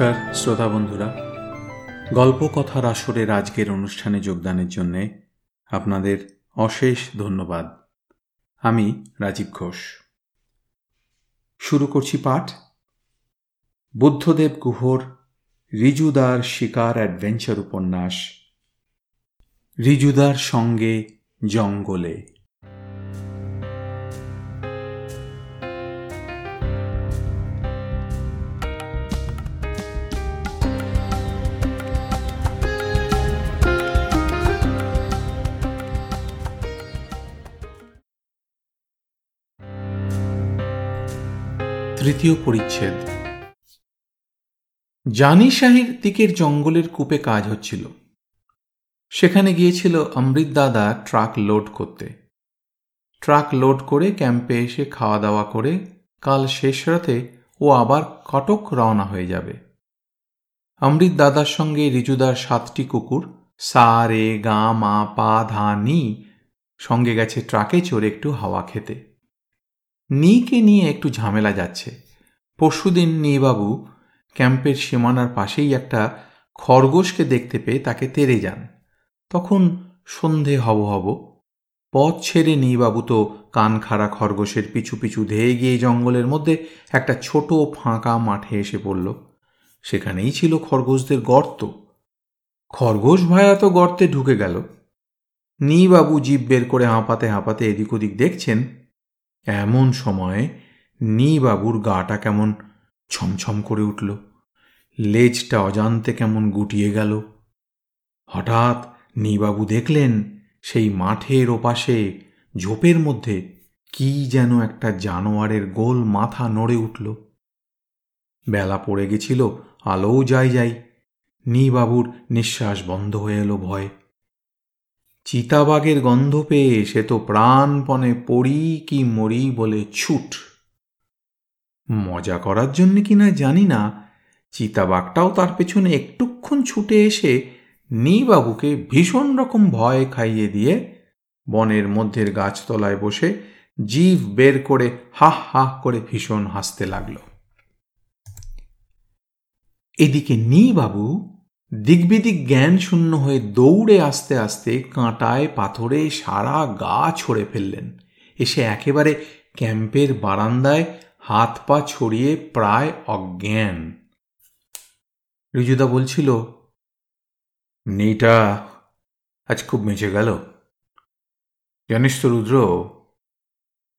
নমস্কার, শ্রোতা বন্ধুরা। গল্প কথার আসরের আজকের অনুষ্ঠানে যোগদানের জন্য আপনাদের অশেষ ধন্যবাদ। আমি রাজীব ঘোষ। শুরু করছি পাঠ। বুদ্ধদেব গুহর রিজুদার শিকার অ্যাডভেঞ্চার উপন্যাস। রিজুদার সঙ্গে জঙ্গলে। তৃতীয় পরিচ্ছেদ। জানি শাহির দিকের জঙ্গলের কূপে কাজ হচ্ছিল। সেখানে গিয়েছিল অমৃত দাদা ট্রাক লোড করতে। ট্রাক লোড করে ক্যাম্পে এসে খাওয়া দাওয়া করে কাল শেষ রাতে ও আবার কটক রওনা হয়ে যাবে। অমৃত দাদার সঙ্গে রিজুদার সাতটি কুকুর সা রে গা মা পা, ধা, নি সঙ্গে গেছে ট্রাকে চড়ে একটু হাওয়া খেতে। নিকে নিয়ে একটু ঝামেলা যাচ্ছে। পরশুদিন বাবু ক্যাম্পের সীমানার পাশেই একটা খরগোশকে দেখতে পেয়ে তাকে তেরে যান। তখন সন্ধে হব হব। পথ ছেড়ে বাবু তো কান খাড়া খরগোশের পিছু পিছু ধেয়ে গিয়ে জঙ্গলের মধ্যে একটা ছোট ফাঁকা মাঠে এসে পড়ল। সেখানেই ছিল খরগোশদের গর্ত। খরগোশ ভায়া তো গর্তে ঢুকে গেল। বাবু জিভ বের করে হাঁপাতে হাঁপাতে এদিক ওদিক দেখছেন এমন সময় বাবুর গাটা কেমন ছমছম করে উঠল। লেজটা অজান্তে কেমন গুটিয়ে গেল। হঠাৎ নিবাবু দেখলেন সেই মাঠের ওপাশে, ঝোপের মধ্যে কি যেন একটা জানোয়ারের গোল মাথা নড়ে উঠল। বেলা পড়ে গেছিল, আলোও যাই যাই। নিবাবুর নিঃশ্বাস বন্ধ হয়ে এলো ভয়। চিতাবাগের গন্ধ পেয়ে সে তো প্রাণপণে পড়ি কি মরি বলে ছুট। মজা করার জন্য কিনা জানি না, চিতাবাঘটাও তার পেছনে একটুক্ষণ ছুটে এসে বাবুকে ভীষণ রকম ভয় খাইয়ে দিয়ে বনের মধ্যের গাছতলায় বসে জিভ বের করে হাহ হাহ করে ভীষণ হাসতে লাগল। এদিকে বাবু দিকবিদিক জ্ঞান শূন্য হয়ে দৌড়ে আসতে আসতে কাঁটায়, পাথরে সারা গা ছড়ে ফেললেন। এসে একেবারে ক্যাম্পের বারান্দায় হাত পা ছড়িয়ে প্রায় অজ্ঞান। রিজুদা বলছিল নেইটা আজ খুব মেচে গেল। জানিস তো রুদ্র,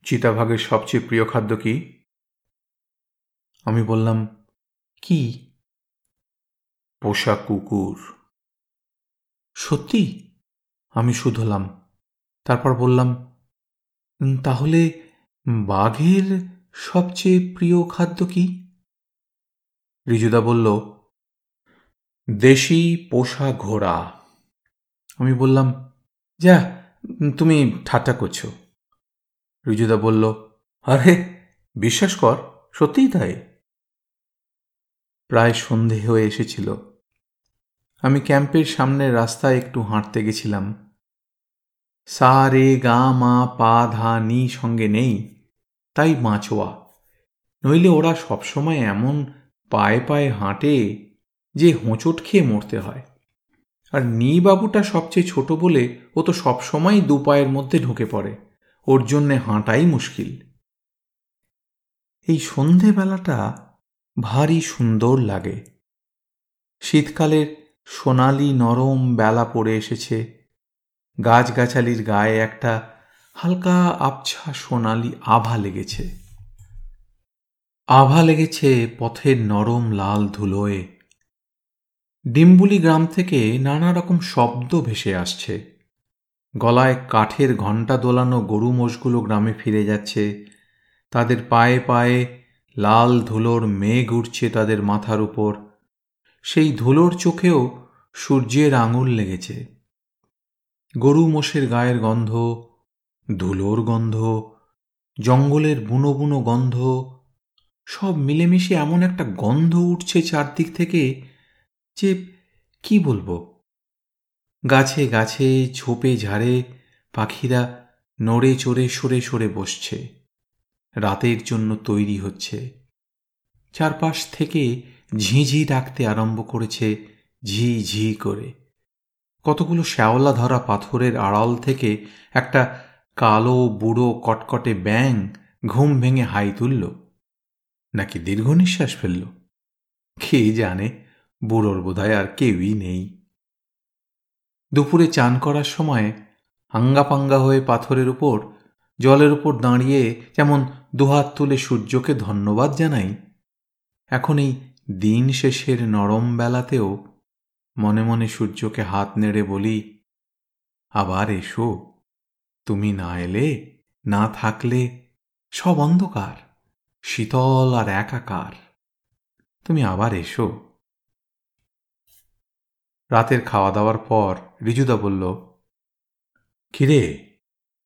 চিতাভাগের সবচেয়ে প্রিয় খাদ্য কি? আমি বললাম, কি? পোষা কুকুর। সত্যি? আমি শুধলাম তারপর বললাম তাহলে বাঘের সবচেয়ে প্রিয় খাদ্য কি? রিজুদা বলল, দেশি পোষা ঘোড়া। আমি বললাম, যা, তুমি ঠাট্টা করছ। রিজুদা বলল, আরে, বিশ্বাস কর, সত্যিই তাই। প্রায় সন্ধে হয়ে এসেছিল। আমি ক্যাম্পের সামনের রাস্তায় একটু হাঁটতে গেছিলাম। সা, রে, গা, মা, পা, ধা, নি সঙ্গে নেই, তাই মাছোয়া নইলে ওরা সবসময় এমন পায়ে পায়ে হাঁটে যে হোঁচট খেয়ে মরতে হয়। আর নি বাবুটা সবচেয়ে ছোট বলে ও তো সবসময় দু পায়ের মধ্যে ঢুকে পড়ে। ওর জন্যে হাঁটাই মুশকিল। এই সন্ধেবেলাটা ভারী সুন্দর লাগে। শীতকালের সোনালি নরম বেলা পড়ে এসেছে। গাছগাছালির গায়ে একটা হালকা আবছা সোনালি আভা লেগেছে। আভা লেগেছে পথের নরম লাল ধুলোয়। ডিম্বুলি গ্রাম থেকে নানা রকম শব্দ ভেসে আসছে। গলায় কাঠের ঘণ্টা দোলানো গরু মোষগুলো গ্রামে ফিরে যাচ্ছে। তাদের পায়ে পায়ে লাল ধুলোর মেঘ উঠছে তাদের মাথার উপর। সেই ধুলোর চোখেও সূর্যের আঙুল লেগেছে। গরু মোষের গায়ের গন্ধ, ধুলোর গন্ধ, জঙ্গলের বুনো বুনো গন্ধ, সব মিলেমিশে এমন একটা গন্ধ উঠছে চারদিক থেকে যে কি বলব? গাছে গাছে, ঝোপে ঝাড়ে পাখিরা নড়ে চড়ে সরে সরে বসছে। রাতের জন্য তৈরি হচ্ছে। চারপাশ থেকে ঝিঝি ডাকতে আরম্ভ করেছে, ঝি ঝি করে। কতগুলো শ্যাওলা ধরা পাথরের আড়াল থেকে একটা কালো বুড়ো কটকটে ব্যাং ঘুম ভেঙে হাই তুলল, নাকি দীর্ঘ নিঃশ্বাস ফেলল? কে জানে, বুড়োর বোধহয় আর কেউই নেই। দুপুরে চান করার সময় আঙ্গাপাঙ্গা হয়ে পাথরের উপর, জলের উপর দাঁড়িয়ে যেমন দুহাত তুলে সূর্যকে ধন্যবাদ জানাই, এখন এই দিন শেষের নরম বেলাতেও মনে মনে সূর্যকে হাত নেড়ে বলি, আবার এসো, তুমি না এলে, না থাকলে সব অন্ধকার, শীতল আর একাকার। তুমি আবার এসো। রাতের খাওয়া দাওয়ার পর রিজুদা বলল, কিরে,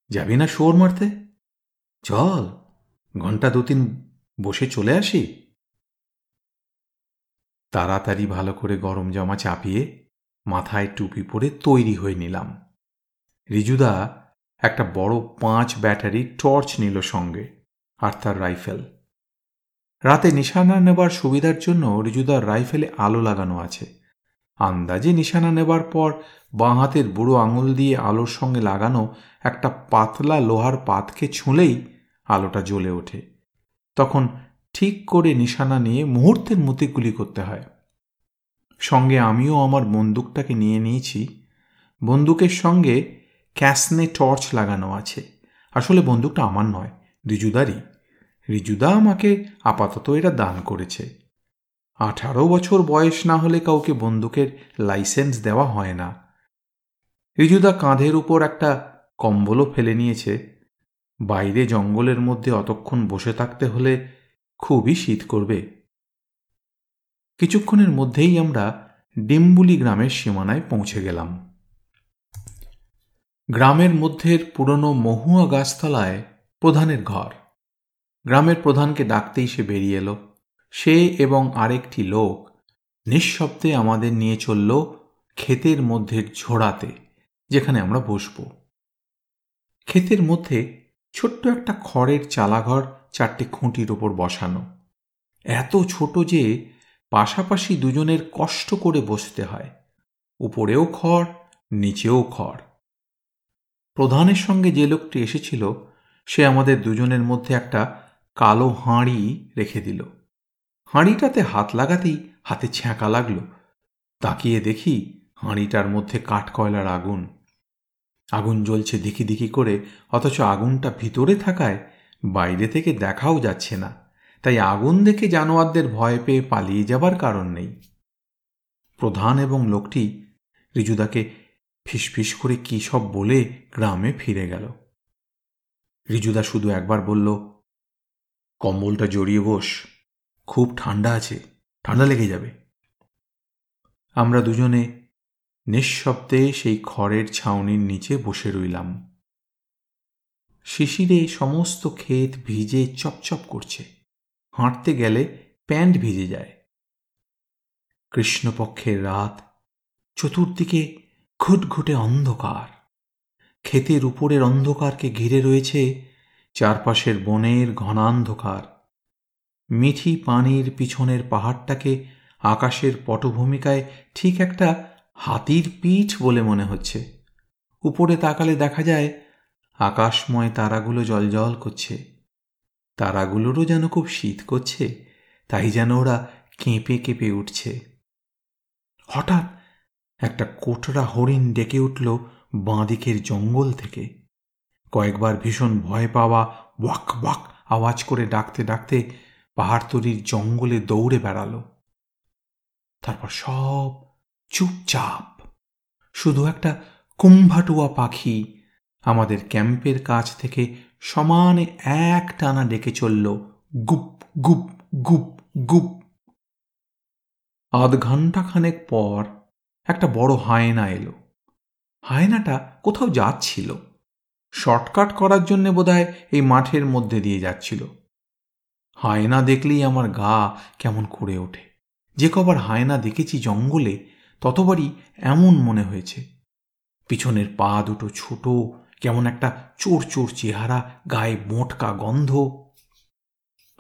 যাবি না শোর মারতে? চল, ঘণ্টা দু তিন বসে চলে আসি। তাড়াতাড়ি ভালো করে গরম জামা চাপিয়ে মাথায় টুপি পরে তৈরি হয়ে নিলাম। রিজুদা একটা বড় পাঁচ ব্যাটারি টর্চ নিল সঙ্গে আর তার রাইফেল। রাতে নিশানা নেবার সুবিধার জন্য রিজুদার রাইফেলে আলো লাগানো আছে। আন্দাজে নিশানা নেবার পর বাঁ হাতের বুড়ো আঙুল দিয়ে আলোর সঙ্গে লাগানো একটা পাতলা লোহার পাতকে ছুঁলেই আলোটা জ্বলে ওঠে। তখন ঠিক করে নিশানা নিয়ে মুহূর্তের মধ্যে গুলি করতে হয়। সঙ্গে আমিও আমার বন্দুকটাকে নিয়ে নিয়েছি। বন্দুকের সঙ্গে ক্যাসনে টর্চ লাগানো আছে। আসলে বন্দুকটা আমার নয়, রিজুদারই। রিজুদা আমাকে আপাতত এটা দান করেছে। আঠারো বছর বয়স না হলে কাউকে বন্দুকের লাইসেন্স দেওয়া হয় না। রিজুদা কাঁধের উপর একটা কম্বলও ফেলে নিয়েছে। বাইরে জঙ্গলের মধ্যে অতক্ষণ বসে থাকতে হলে খুবই শীত করবে। কিছুক্ষণের মধ্যেই আমরা ডিম্বুলি গ্রামের সীমানায় পৌঁছে গেলাম। গ্রামের মধ্যের পুরনো মহুয়া গাছতলায় প্রধানের ঘর। গ্রামের প্রধানকে ডাকতেই সে বেরিয়ে এলো। সে এবং আরেকটি লোক নিঃশব্দে আমাদের নিয়ে চলল ক্ষেতের মধ্যে ঝোড়াতে, যেখানে আমরা বসব। ক্ষেতের মধ্যে ছোট্ট একটা খড়ের চালাঘর চারটে খুঁটির ওপর বসানো। এত ছোট যে পাশাপাশি দুজনের কষ্ট করে বসতে হয়। উপরেও খড়, নিচেও খড়। প্রধানের সঙ্গে যে লোকটি এসেছিল, সে আমাদের দুজনের মধ্যে একটা কালো হাঁড়ি রেখে দিল। হাঁড়িটাতে হাত লাগাতেই হাতে ছ্যাঁকা লাগল। তাকিয়ে দেখি হাঁড়িটার মধ্যে কাঠকয়লার আগুন। আগুন জ্বলছে দিকি দিকি করে, অথচ আগুনটা ভিতরে থাকায় বাইরে থেকে দেখাও যাচ্ছে না। তাই আগুন দেখে জানোয়ারদের ভয় পেয়ে পালিয়ে যাবার কারণ নেই। প্রধান এবং লোকটি রিজুদাকে ফিসফিস করে কী সব বলে গ্রামে ফিরে গেল। রিজুদা শুধু একবার বলল, কম্বলটা জড়িয়ে বস, খুব ঠান্ডা আছে, ঠান্ডা লেগে যাবে। আমরা দুজনে নিঃশব্দে সেই খড়ের ছাউনির নিচে বসে রইলাম। শিশিরে সমস্ত ক্ষেত ভিজে চপচপ করছে। হাঁটতে গেলে প্যান্ট ভিজে যায়। কৃষ্ণপক্ষের রাত চতুর্দিকে ঘুটঘুটে অন্ধকার। ক্ষেতের উপরের অন্ধকারকে ঘিরে রয়েছে চারপাশের বনের ঘনান্ধকার। মিঠি পানির পিছনের পাহাড়টাকে আকাশের পটভূমিকায় ঠিক একটা হাতির পিঠ বলে মনে হচ্ছে। উপরে তাকালে দেখা যায় আকাশময় তারাগুলো জলজল করছে। তারাগুলোরও যেন খুব শীত করছে, তাই যেন ওরা কেঁপে কেঁপে উঠছে। হঠাৎ একটা কোটরা হরিণ ডেকে উঠল বাঁদিকের জঙ্গল থেকে। কয়েকবার ভীষণ ভয় পাওয়া ওয়াক ওয়াক আওয়াজ করে ডাকতে ডাকতে পাহাড়তরির জঙ্গলে দৌড়ে বেড়ালো। তারপর সব চুপচাপ। শুধু একটা কুম্ভাটুয়া পাখি আমাদের ক্যাম্পের কাছ থেকে সমানে এক টানা ডেকে চলল, গুপ গুপ গুপ গুপ। আধ ঘণ্টা খানেক পর একটা বড় হায়না এলো। হায়নাটা কোথাও যাচ্ছিল। শর্টকাট করার জন্যে বোধহয় এই মাঠের মধ্যে দিয়ে যাচ্ছিল। হায়না দেখলেই আমার গা কেমন করে ওঠে। যে কবার হায়না দেখেছি জঙ্গলে, ততবারই এমন মনে হয়েছে। পিছনের পা দুটো ছোট কেমন একটা চোর চোর চেহারা, গায়ে মোটকা গন্ধ।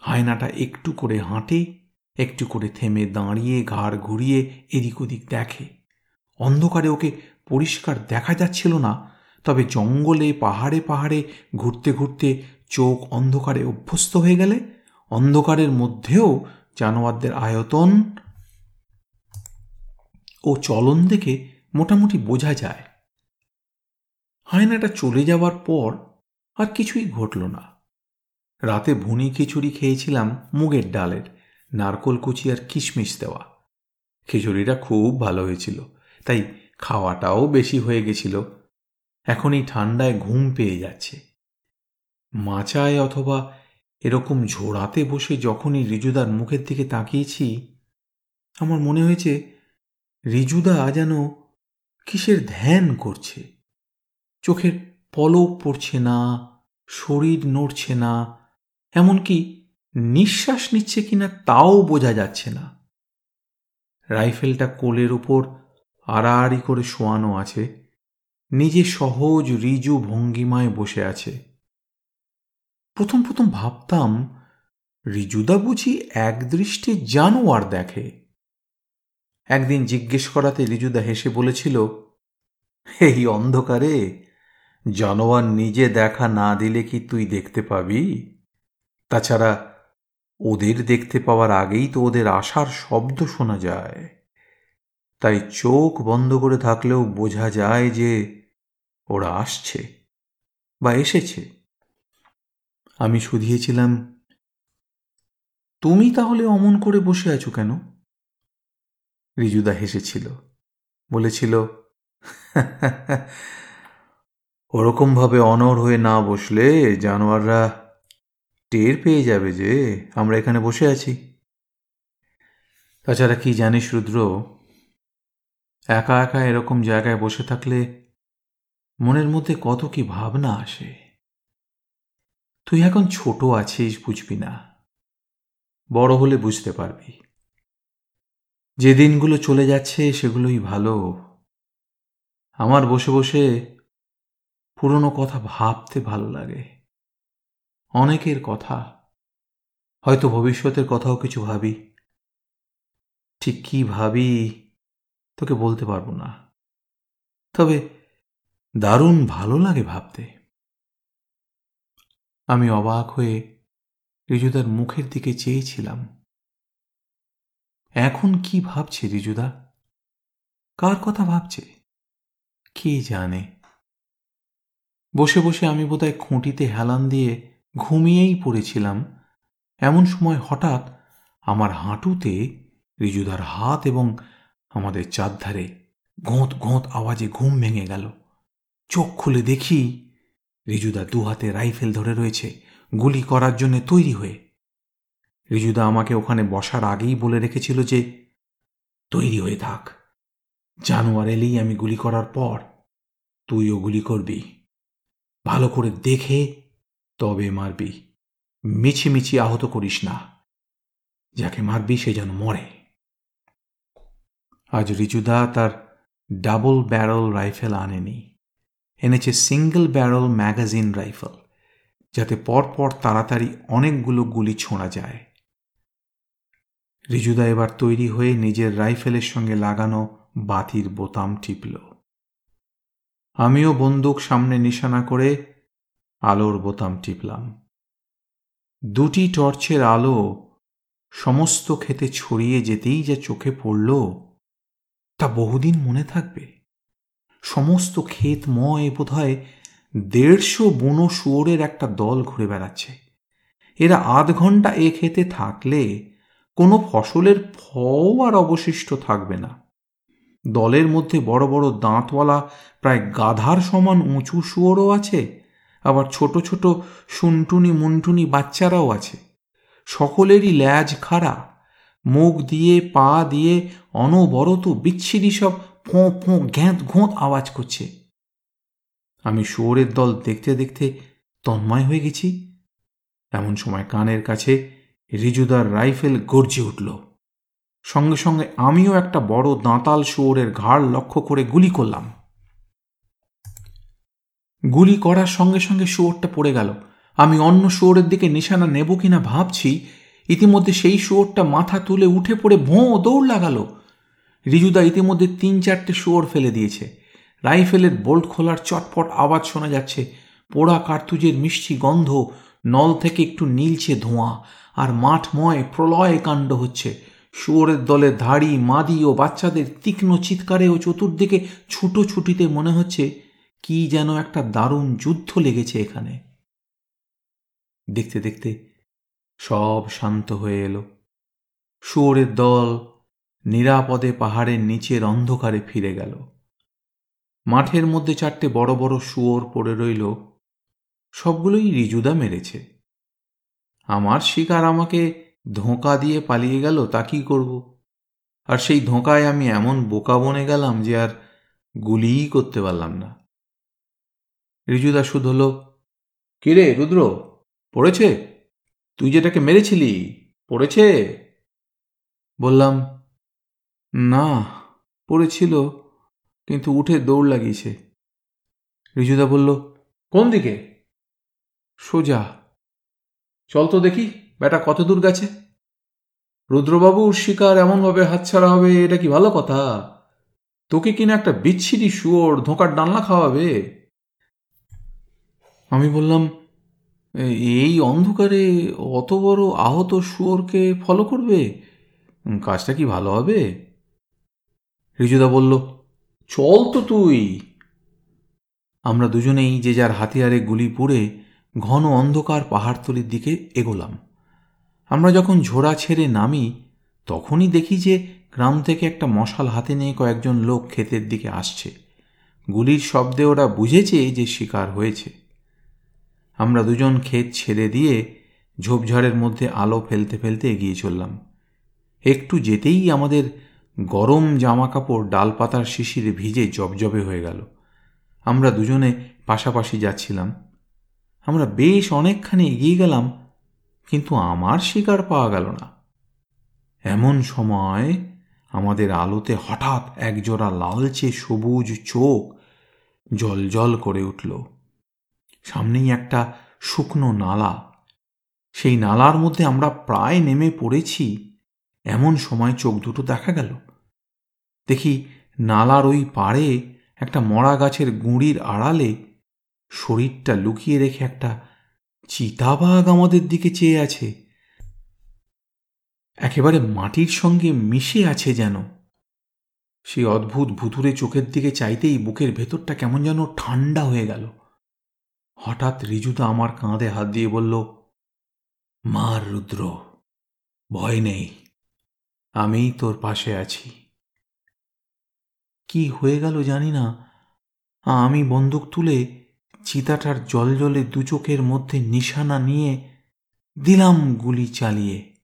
হায়নাটা একটু করে হাঁটে, একটু করে থেমে দাঁড়িয়ে, ঘাড় ঘুরিয়ে এদিক ওদিক দেখে। অন্ধকারে ওকে পরিষ্কার দেখা যাচ্ছিল না, তবে জঙ্গলে, পাহাড়ে পাহাড়ে ঘুরতে ঘুরতে চোখ অন্ধকারে অভ্যস্ত হয়ে গেলে, অন্ধকারের মধ্যেও জানোয়ারদের আয়তন ও চলন দেখে মোটামুটি বোঝা যায়। হায়নাটা চলে যাওয়ার পর আর কিছুই ঘটল না। রাতে ভুনি খিচুড়ি খেয়েছিলাম মুগের ডালের, নারকোল কুচি আর কিশমিশ দেওয়া। খিচুড়িটা খুব ভালো হয়েছিল, তাই খাওয়াটাও বেশি হয়ে গেছিল। এখন এই ঠান্ডায় ঘুম পেয়ে যাচ্ছে। মাচায় অথবা এরকম ঝোড়াতে বসে যখনই রিজুদার মুখের দিকে তাকিয়েছি, আমার মনে হয়েছে, রিজুদা যেন কিসের ধ্যান করছে। চোখের পলক পড়ছে না, শরীর নড়ছে না, এমনকি নিঃশ্বাস নিচ্ছে কিনা তাও বোঝা যাচ্ছে না। রাইফেলটা কোলের উপর আড়াআড়ি করে শোয়ানো আছে, নিজে সহজ রিজু ভঙ্গিমায় বসে আছে। প্রথম প্রথম ভাবতাম, রিজুদা বুঝি একদৃষ্টে জানোয়ার দেখে। একদিন জিজ্ঞেস করাতে রিজুদা হেসে বলেছিল, এই অন্ধকারে জানোয়ার নিজে দেখা না দিলে কি তুই দেখতে পাবি? তাছাড়া ওদের দেখতে পাওয়ার আগেই তো ওদের আসার শব্দ শোনা যায়। তাই চোখ বন্ধ করে থাকলেও বোঝা যায় যে ওরা আসছে বা এসেছে। আমি শুধিয়েছিলাম, তুমি তাহলে অমন করে বসে আছো কেন? রিজুদা হেসেছিল, বলেছিল ওরকমভাবে অনর হয়ে না বসলে জানোয়াররা টের পেয়ে যাবে যে আমরা এখানে বসে আছি। তাছাড়া কি জানিস রুদ্র, একা একা এরকম জায়গায় বসে থাকলে মনের মধ্যে কত কি ভাবনা আসে। তুই এখন ছোট আছিস, বুঝবি না। বড় হলে বুঝতে পারবি। যে দিনগুলো চলে যাচ্ছে সেগুলোই ভালো। আমার বসে বসে পুরনো কথা ভাবতে ভালো লাগে। অনেকের কথা। হয়তো ভবিষ্যতের কথাও কিছু ভাবি। ঠিক কি ভাবি, তোকে বলতে পারব না। তবে দারুণ ভালো লাগে ভাবতে। আমি অবাক হয়ে রিজুদার মুখের দিকে চেয়েছিলাম। এখন কি ভাবছে রিজুদা? কার কথা ভাবছে? কে জানে? বসে বসে আমি বোধহয় খুঁটিতে হেলান দিয়ে ঘুমিয়েই পড়েছিলাম। এমন সময় হঠাৎ আমার হাঁটুতে রিজুদার হাত এবং আমাদের চারধারে গোঁত গোঁত আওয়াজে ঘুম ভেঙে গেল। চোখ খুলে দেখি রিজুদা দু হাতে রাইফেল ধরে রয়েছে, গুলি করার জন্য তৈরি হয়ে। রিজুদা আমাকে ওখানে বসার আগেই বলে রেখেছিল যে, তৈরি হয়ে থাক। জানোয়ার এলেই আমি গুলি করার পর তুইও গুলি করবি। ভালো করে দেখে তবে মারবি। মিছিমিছি আহত করিস না। যাকে মারবি সে যেন মরে। আজ রিজুদা তার ডাবল ব্যারল রাইফেল আনেনি। এনেছে সিঙ্গল ব্যারল ম্যাগাজিন রাইফেল, যাতে পরপর তাড়াতাড়ি অনেকগুলো গুলি ছোঁড়া যায়। রিজুদা এবার তৈরি হয়ে নিজের রাইফেলের সঙ্গে লাগানো বাতির বোতাম টিপল। আমিও বন্দুক সামনে নিশানা করে আলোর বোতাম টিপলাম। দুটি টর্চের আলো সমস্ত খেতে ছড়িয়ে যেতেই যা চোখে পড়ল, তা বহুদিন মনে থাকবে। সমস্ত ক্ষেত ময় বোধ হয় দেড়শো বুনো শুয়োরের একটা দল ঘুরে বেড়াচ্ছে। এরা আধ ঘণ্টা এ খেতে থাকলে কোনো ফসলের ফও আর অবশিষ্ট থাকবে না। দলের মধ্যে বড় বড় দাঁতওয়ালা প্রায় গাধার সমান উঁচু শুয়োরও আছে, আবার ছোট ছোট সুনটুনি মুনটুনি বাচ্চারাও আছে। সকলেরই ল্যাজ খাড়া, মুখ দিয়ে, পা দিয়ে অনবরত বিচ্ছিরি সব ফোঁ ফোঁ ঘ্যাঁত ঘোঁত আওয়াজ করছে। আমি শুয়োরের দল দেখতে দেখতে তন্ময় হয়ে গেছি। এমন সময় কানের কাছে রিজুদার রাইফেল গর্জে উঠল। সঙ্গে সঙ্গে আমিও একটা বড় দাঁতাল শুয়োরের ঘাড় লক্ষ্য করে গুলি করলাম। গুলি করার সঙ্গে সঙ্গে শুয়োরটা পড়ে গেল। আমি অন্য শুয়োরের দিকে নিশানা নেব কিনা ভাবছি, ইতিমধ্যে সেই শুয়োরটা মাথা তুলে উঠে পড়ে ভোঁ দৌড় লাগালো। রিজুদা ইতিমধ্যে তিন চারটে শুয়োর ফেলে দিয়েছে। রাইফেলের বোল্ট খোলার চটপট আওয়াজ শোনা যাচ্ছে। পোড়া কার্তুজের মিষ্টি গন্ধ নল থেকে একটু নীলছে ধোঁয়া, আর মাঠময় প্রলয় কাণ্ড হচ্ছে। শুয়োরের দলে ধাড়ি, মাদি ও বাচ্চাদের তীক্ষ্ণ চিৎকারে ও চতুর্দিকে ছুটো ছুটিতে মনে হচ্ছে কি যেন একটা দারুণ যুদ্ধ লেগেছে এখানে। দেখতে দেখতে সব শান্ত হয়ে এলো। শুয়োরের দল নিরাপদে পাহাড়ের নিচের অন্ধকারে ফিরে গেল। মাঠের মধ্যে চারটে বড় বড় শুয়োর পড়ে রইল। সবগুলোই রিজুদা মেরেছে। আমার শিকার আমাকে ধোঁকা দিয়ে পালিয়ে গেল, তা কি করব? আর সেই ধোঁকায় আমি এমন বোকা বনে গেলাম যে আর গুলিই করতে পারলাম না। রিজুদা শুধ হল কিরে রুদ্র, পড়েছে? তুই যেটাকে মেরেছিলি, পড়েছে? বললাম, না, পড়েছিল, কিন্তু উঠে দৌড় লাগিয়েছে। রিজুদা বলল, কোন দিকে? সোজা। চল তো দেখি। বেটা কত দূর গেছে? রুদ্রবাবুর শিকার এমনভাবে হাতছাড়া হবে, এটা কি ভালো কথা? তোকে কিনা একটা বিচ্ছিরি শুয়োর, ধোঁকার ডালনা খাওয়াবে? আমি বললাম এই অন্ধকারে অত বড় আহত শুয়োরকে ফলো করবে? কাজটা কি ভালো হবে? রিজুদা বলল, চল তো তুই। আমরা দুজনেই যে যার হাতিয়ারে গুলি পুড়ে ঘন অন্ধকার পাহাড়তলির দিকে এগোলাম। আমরা যখন ঝোড়া ছেড়ে নামি, তখনই দেখি যে গ্রাম থেকে একটা মশাল হাতে নিয়ে কয়েকজন লোক ক্ষেতের দিকে আসছে। গুলির শব্দে ওরা বুঝেছে যে শিকার হয়েছে। আমরা দুজন ক্ষেত ছেড়ে দিয়ে ঝোপঝাড়ের মধ্যে আলো ফেলতে ফেলতে এগিয়ে চললাম। একটু যেতেই আমাদের গরম জামা কাপড় ডালপাতার শিশিরে ভিজে জবজবে হয়ে গেল। আমরা দুজনে পাশাপাশি যাচ্ছিলাম। আমরা বেশ অনেকখানি এগিয়ে গেলাম কিন্তু আমার শিকার পাওয়া গেল না। এমন সময় আমাদের আলোতে হঠাৎ একজোড়া লালচে সবুজ চোখ জল জল করে উঠল। সামনেই একটা শুকনো নালা। সেই নালার মধ্যে আমরা প্রায় নেমে পড়েছি। এমন সময় চোখ দুটো দেখা গেল। দেখি নালার ওই পাড়ে একটা মরা গাছের গুঁড়ির আড়ালে শরীরটা লুকিয়ে রেখে একটা চিতাবাঘ আমাদের দিকে চেয়ে আছে। একেবারে মাটির সঙ্গে মিশে আছে যেন। সেই অদ্ভুত ভুতুরে চোখের দিকে চাইতেই বুকের ভেতরটা কেমন যেন ঠান্ডা হয়ে গেল। হঠাৎ রিজুদা আমার কাঁধে হাত দিয়ে বলল, মার রুদ্র, ভয় নেই আমি তোর পাশে আছি। কি হয়ে গেল জানি না, আমি বন্দুক তুলে চিতাটার জল জলে দু চোখের মধ্যে নিশানা নিয়ে দিলাম গুলি চালিয়ে।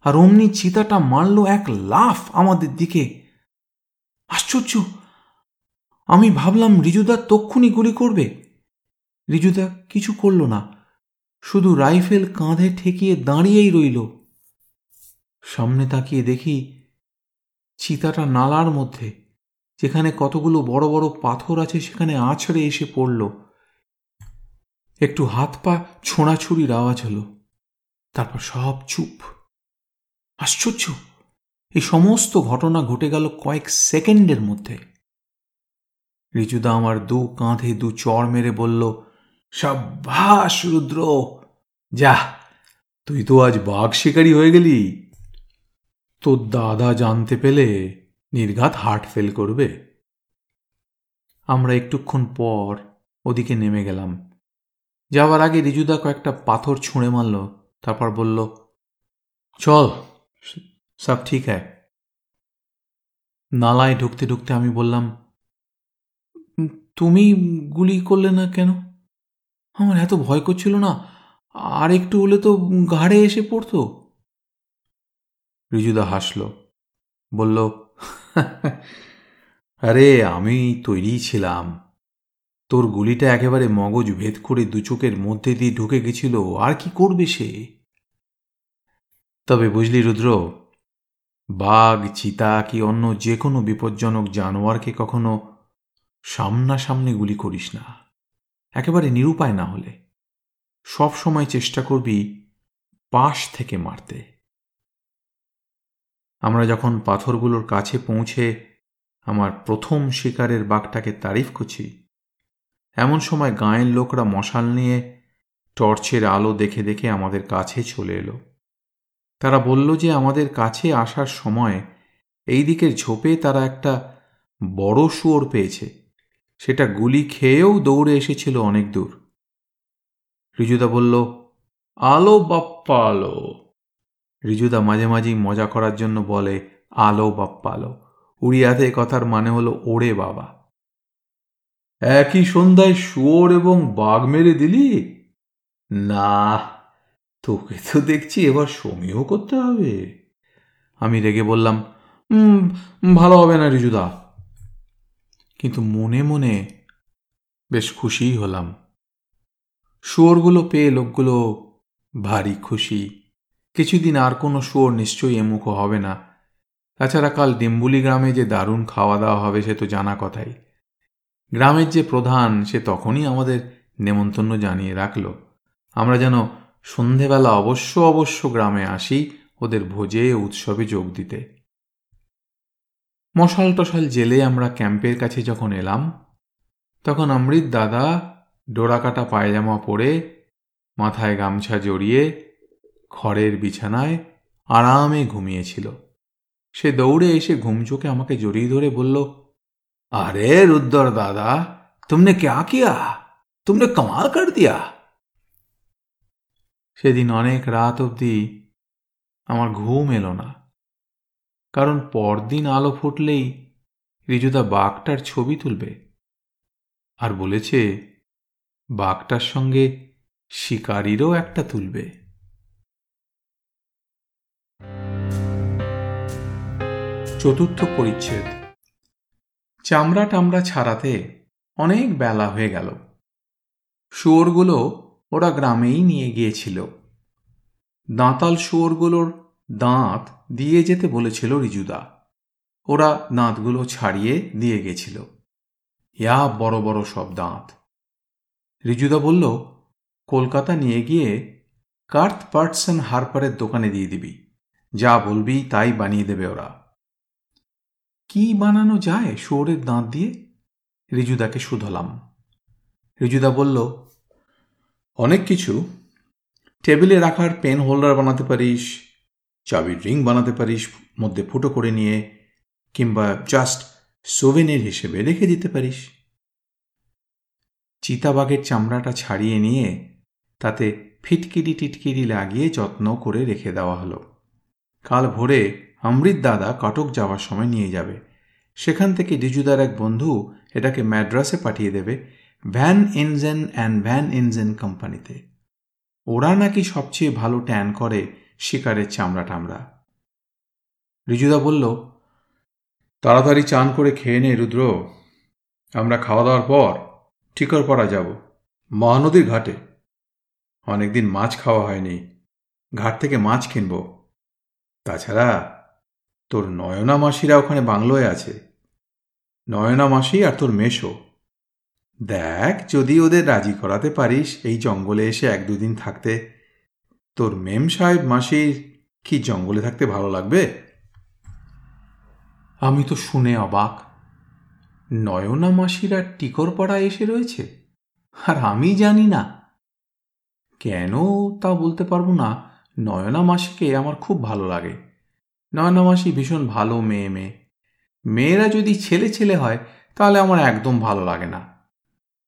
আর অমনি চিতাটা মারল এক লাফ আমাদের দিকে। আশ্চর্য! আমি ভাবলাম, রিজুদা তক্ষুনি গুলি করবে? রিজুদা কিছু করল না, শুধু রাইফেল কাঁধে ঠেকিয়ে দাঁড়িয়েই রইল। সামনে তাকিয়ে দেখি চিতাটা নালার মধ্যে, যেখানে কতগুলো বড় বড় পাথর আছে সেখানে আছড়ে এসে পড়ল। একটু হাত পা ছোঁড়াছুড়ির আওয়াজ হলো। তারপর সব চুপ। আশ্চর্য! এই সমস্ত ঘটনা ঘটে গেল কয়েক সেকেন্ডের মধ্যে। রিজুদা আমার দু কাঁধে দু চড় মেরে বলল, সাব্বাস, রুদ্র! যা, তুই তো আজ বাঘ শিকারি হয়ে গেলি। তোর দাদা জানতে পেলে নির্ঘাত হার্ট ফেল করবে। আমরা একটুক্ষণ পর ওদিকে নেমে গেলাম। যাওয়ার আগে রিজুদা কয়েকটা পাথর ছুঁড়ে মারল, তারপর বলল, চল, সব ঠিক হ্যায়। নালায় ঢুকতে ঢুকতে আমি বললাম তুমি গুলি করলে না কেন? আমার এত ভয় করছিল না, আর একটু হলে তো ঘাড়ে এসে পড়তো। রিজুদা হাসল, বলল আরে আমি তৈরি ছিলাম তোর গুলিটা একেবারে মগজ ভেদ করে দু চোখের মধ্যে দিয়ে ঢুকে গেছিল, আর কি করবে সে? তবে বুঝলি, রুদ্র, বাঘ, চিতা কি অন্য যে কোনো বিপজ্জনক জানোয়ারকে কখনো সামনাসামনি গুলি করিস না। একেবারে নিরুপায় না হলে। সব সময় চেষ্টা করবি পাশ থেকে মারতে। আমরা যখন পাথরগুলোর কাছে পৌঁছে আমার প্রথম শিকারের বাঘটাকে তারিফ করছি এমন সময় গাঁয়ের লোকরা মশাল নিয়ে টর্চের আলো দেখে দেখে আমাদের কাছে চলে এলো। তারা বলল যে, আমাদের কাছে আসার সময় এই দিকের ঝোপে তারা একটা বড় শুয়োর পেয়েছে। সেটা গুলি খেয়েও দৌড়ে এসেছিল অনেক দূর। রিজুদা বলল, আলো বাপ্পা আলো। রিজুদা মাঝে মাঝেই মজা করার জন্য বলে, আলো বাপ্পা আলো। উড়িয়াতে কথার মানে হলো ওড়ে বাবা। একই সন্ধ্যায় শুয়োর এবং বাঘ মেরে দিলি? না, তোকে তো দেখছি এবার সমীহ করতে হবে। আমি রেগে বললাম ভালো হবে না রিজুদা। কিন্তু মনে মনে বেশ খুশিই হলাম। শুয়োরগুলো পেয়ে লোকগুলো ভারী খুশি। কিছুদিন আর কোনো শুয়োর নিশ্চয়ই এমুখো হবে না। তাছাড়া কাল ডিম্বুলি গ্রামে যে দারুণ খাওয়া দাওয়া হবে সে তো জানা কথাই। গ্রামের যে প্রধান, সে তখনই আমাদের নেমন্তন্ন জানিয়ে রাখল। আমরা যেন সন্ধেবেলা অবশ্য অবশ্য গ্রামে আসি ওদের ভোজে উৎসবে যোগ দিতে। মশাল টশাল জেলে আমরা ক্যাম্পের কাছে যখন এলাম, তখন অমৃত দাদা ডোরাকাটা পায়জামা পরে মাথায় গামছা জড়িয়ে খড়ের বিছানায় আরামে ঘুমিয়েছিল। সে দৌড়ে এসে ঘুমচোকে আমাকে জড়িয়ে ধরে বলল আরে রুদ্দর দাদা তুমনে ক্যা কিয়া তুমনে কমাল কর দিয়া সেদিন অনেক রাত অবধি আমার ঘুম এলো না কারণ পরদিন আলো ফুটলেই রিজুদা বাঘটার ছবি তুলবে আর বলেছে বাঘটার সঙ্গে শিকারীরও একটা তুলবে চতুর্থ পরিচ্ছেদ চামড়া টামড়া ছাড়াতে অনেক বেলা হয়ে গেল। শুয়োরগুলো ওরা গ্রামেই নিয়ে গিয়েছিল। দাঁতাল শুয়োরগুলোর দাঁত দিয়ে যেতে বলেছিল রিজুদা। ওরা দাঁতগুলো ছাড়িয়ে দিয়ে গেছিল। ইয়া বড় বড় সব দাঁত। রিজুদা বলল, কলকাতা নিয়ে গিয়ে কার্থ পার্টসন হারপারের দোকানে দিয়ে দিবি। যা বলবি তাই বানিয়ে দেবে ওরা। কি বানানো যায় শুয়োরের দাঁত দিয়ে? রিজুদাকে শুধলাম। রিজুদা বলল, অনেক কিছু। টেবিলে রাখার পেন হোল্ডার বানাতে পারিস, চাবির রিং বানাতে পারিস, মধ্যে ফুটো করে নিয়ে, কিংবা জাস্ট সোভেনের হিসেবে রেখে দিতে পারিস। চিতাবাঘের চামড়াটা ছাড়িয়ে নিয়ে তাতে ফিটকিরি টিটকিরি লাগিয়ে যত্ন করে রেখে দেওয়া হলো। কাল ভোরে অমৃত দাদা কটক যাওয়ার সময় নিয়ে যাবে। সেখান থেকে ডিজুদার এক বন্ধু এটাকে ম্যাড্রাসে পাঠিয়ে দেবে Van Ingen and Van Ingen কোম্পানিতে। ওরা নাকি সবচেয়ে ভালো ট্যান করে শিকারের চামড়া টামড়া রিজুদা বলল, তাড়াতাড়ি চান করে খেয়ে নে রুদ্র। আমরা খাওয়া দাওয়ার পর ঠিকর পড়া যাব, মহানদীর ঘাটে। অনেকদিন মাছ খাওয়া হয়নি, ঘাট থেকে মাছ কিনব। তাছাড়া তোর নয়না মাসিরা ওখানে বাংলোয় আছে। নয়না মাসি আর তোর মেশো দেখ, যদি ওদের রাজি করাতে পারিস, এই জঙ্গলে এসে এক দুদিন থাকতে। তোর মেম সাহেব মাসির কি জঙ্গলে থাকতে ভালো লাগবে? আমি তো শুনে অবাক। নয়না মাসিরা টিকরপাড়া এসে রয়েছে? আর আমি জানি না। কেন তা বলতে পারব না। নয়না মাসিকে আমার খুব ভালো লাগে। নয়না মাসি ভীষণ ভালো মেয়ে মেয়ে। মেয়েরা যদি ছেলে ছেলে হয়, তাহলে আমার একদম ভালো লাগে না।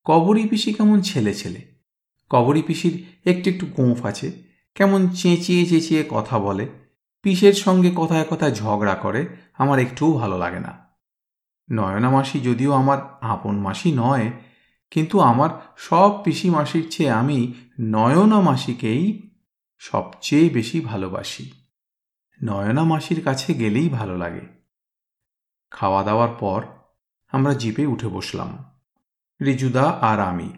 কবরী পিসি কেমন ছেলে ছেলে? কবরী পিসির একটু একটু গোঁফ আছে, কেমন চেঁচিয়ে চেঁচিয়ে কথা বলে। পিসের সঙ্গে কথায় কথায় ঝগড়া করে, আমার একটুও ভালো লাগে না। নয়না মাসি যদিও আমার আপন মাসি নয়, কিন্তু আমার সব পিসি মাসির চেয়ে আমি নয়না মাসিকেই সবচেয়ে বেশি ভালোবাসি। নয়না মাসির কাছে গেলেই ভালো লাগে। খাওয়া দাওয়ার পর আমরা জিপে উঠে বসলাম। রিজুদা আর আমি।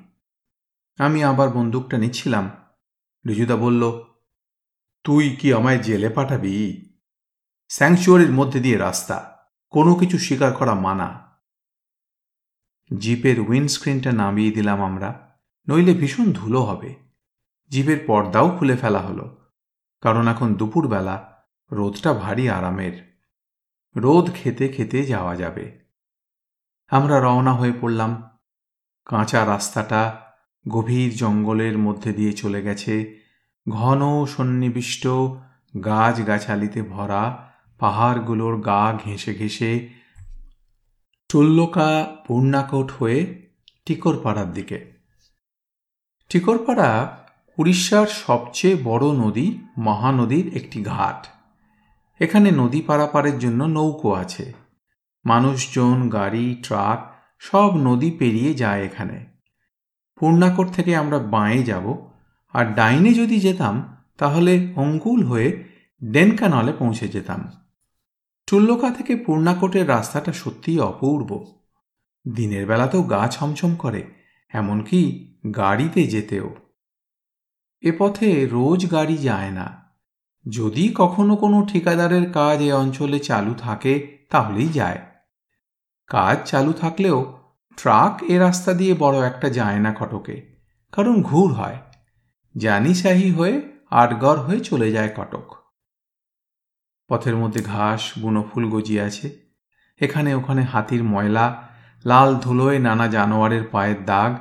আমি আবার বন্দুকটা নিচ্ছিলাম। রিজুদা বলল, তুই কি আমায় জেলে পাঠাবি? স্যাংচুয়ারির মধ্যে দিয়ে রাস্তা, কোনো কিছু স্বীকার করা মানা। জিপের উইন্ডস্ক্রিনটা নামিয়ে দিলাম আমরা, নইলে ভীষণ ধুলো হবে। জিপের পর্দাও খুলে ফেলা হলো, কারণ এখন দুপুরবেলা রোদটা ভারী আরামের। রোদ খেতে খেতে যাওয়া যাবে। আমরা রওনা হয়ে পড়লাম। কাঁচা রাস্তাটা গভীর জঙ্গলের মধ্যে দিয়ে চলে গেছে। ঘন সন্নিবিষ্ট গাছগাছালিতে ভরা পাহাড়গুলোর গা ঘেঁষে ঘেঁষে টুল্লকা পূর্ণাকোট হয়ে টিকরপাড়ার দিকে। টিকরপাড়া উড়িষ্যার সবচেয়ে বড় নদী, মহানদীর একটি ঘাট। এখানে নদী পারাপারের জন্য নৌকো আছে। মানুষজন, গাড়ি, ট্রাক সব নদী পেরিয়ে যায় এখানে। পূর্ণাকোট থেকে আমরা বাঁয়ে যাব আর ডাইনে যদি যেতাম তাহলে অঙ্কুল হয়ে ডেনকানলে পৌঁছে যেতাম। টুল্লকা থেকে পূর্ণাকোটের রাস্তাটা সত্যিই অপূর্ব। দিনের বেলাতেও গা ছমছম করে, এমনকি গাড়িতে যেতেও। এ পথে রোজ গাড়ি যায় না। যদি কখনো কোনো ঠিকাদারের কাজ এ অঞ্চলে চালু থাকে, তাহলেই যায়। কাজ চালু থাকলেও ট্রাক এ রাস্তা দিয়ে বড় একটা যায় না কটকে, কারণ ঘুর হয়। জানিসাহি হয়ে, আটগড় হয়ে চলে যায় কটক। পথের মধ্যে ঘাস, বুনো ফুল আছে। এখানে ওখানে হাতির ময়লা, লাল ধুলোয় নানা জানোয়ারের পায়ের দাগ।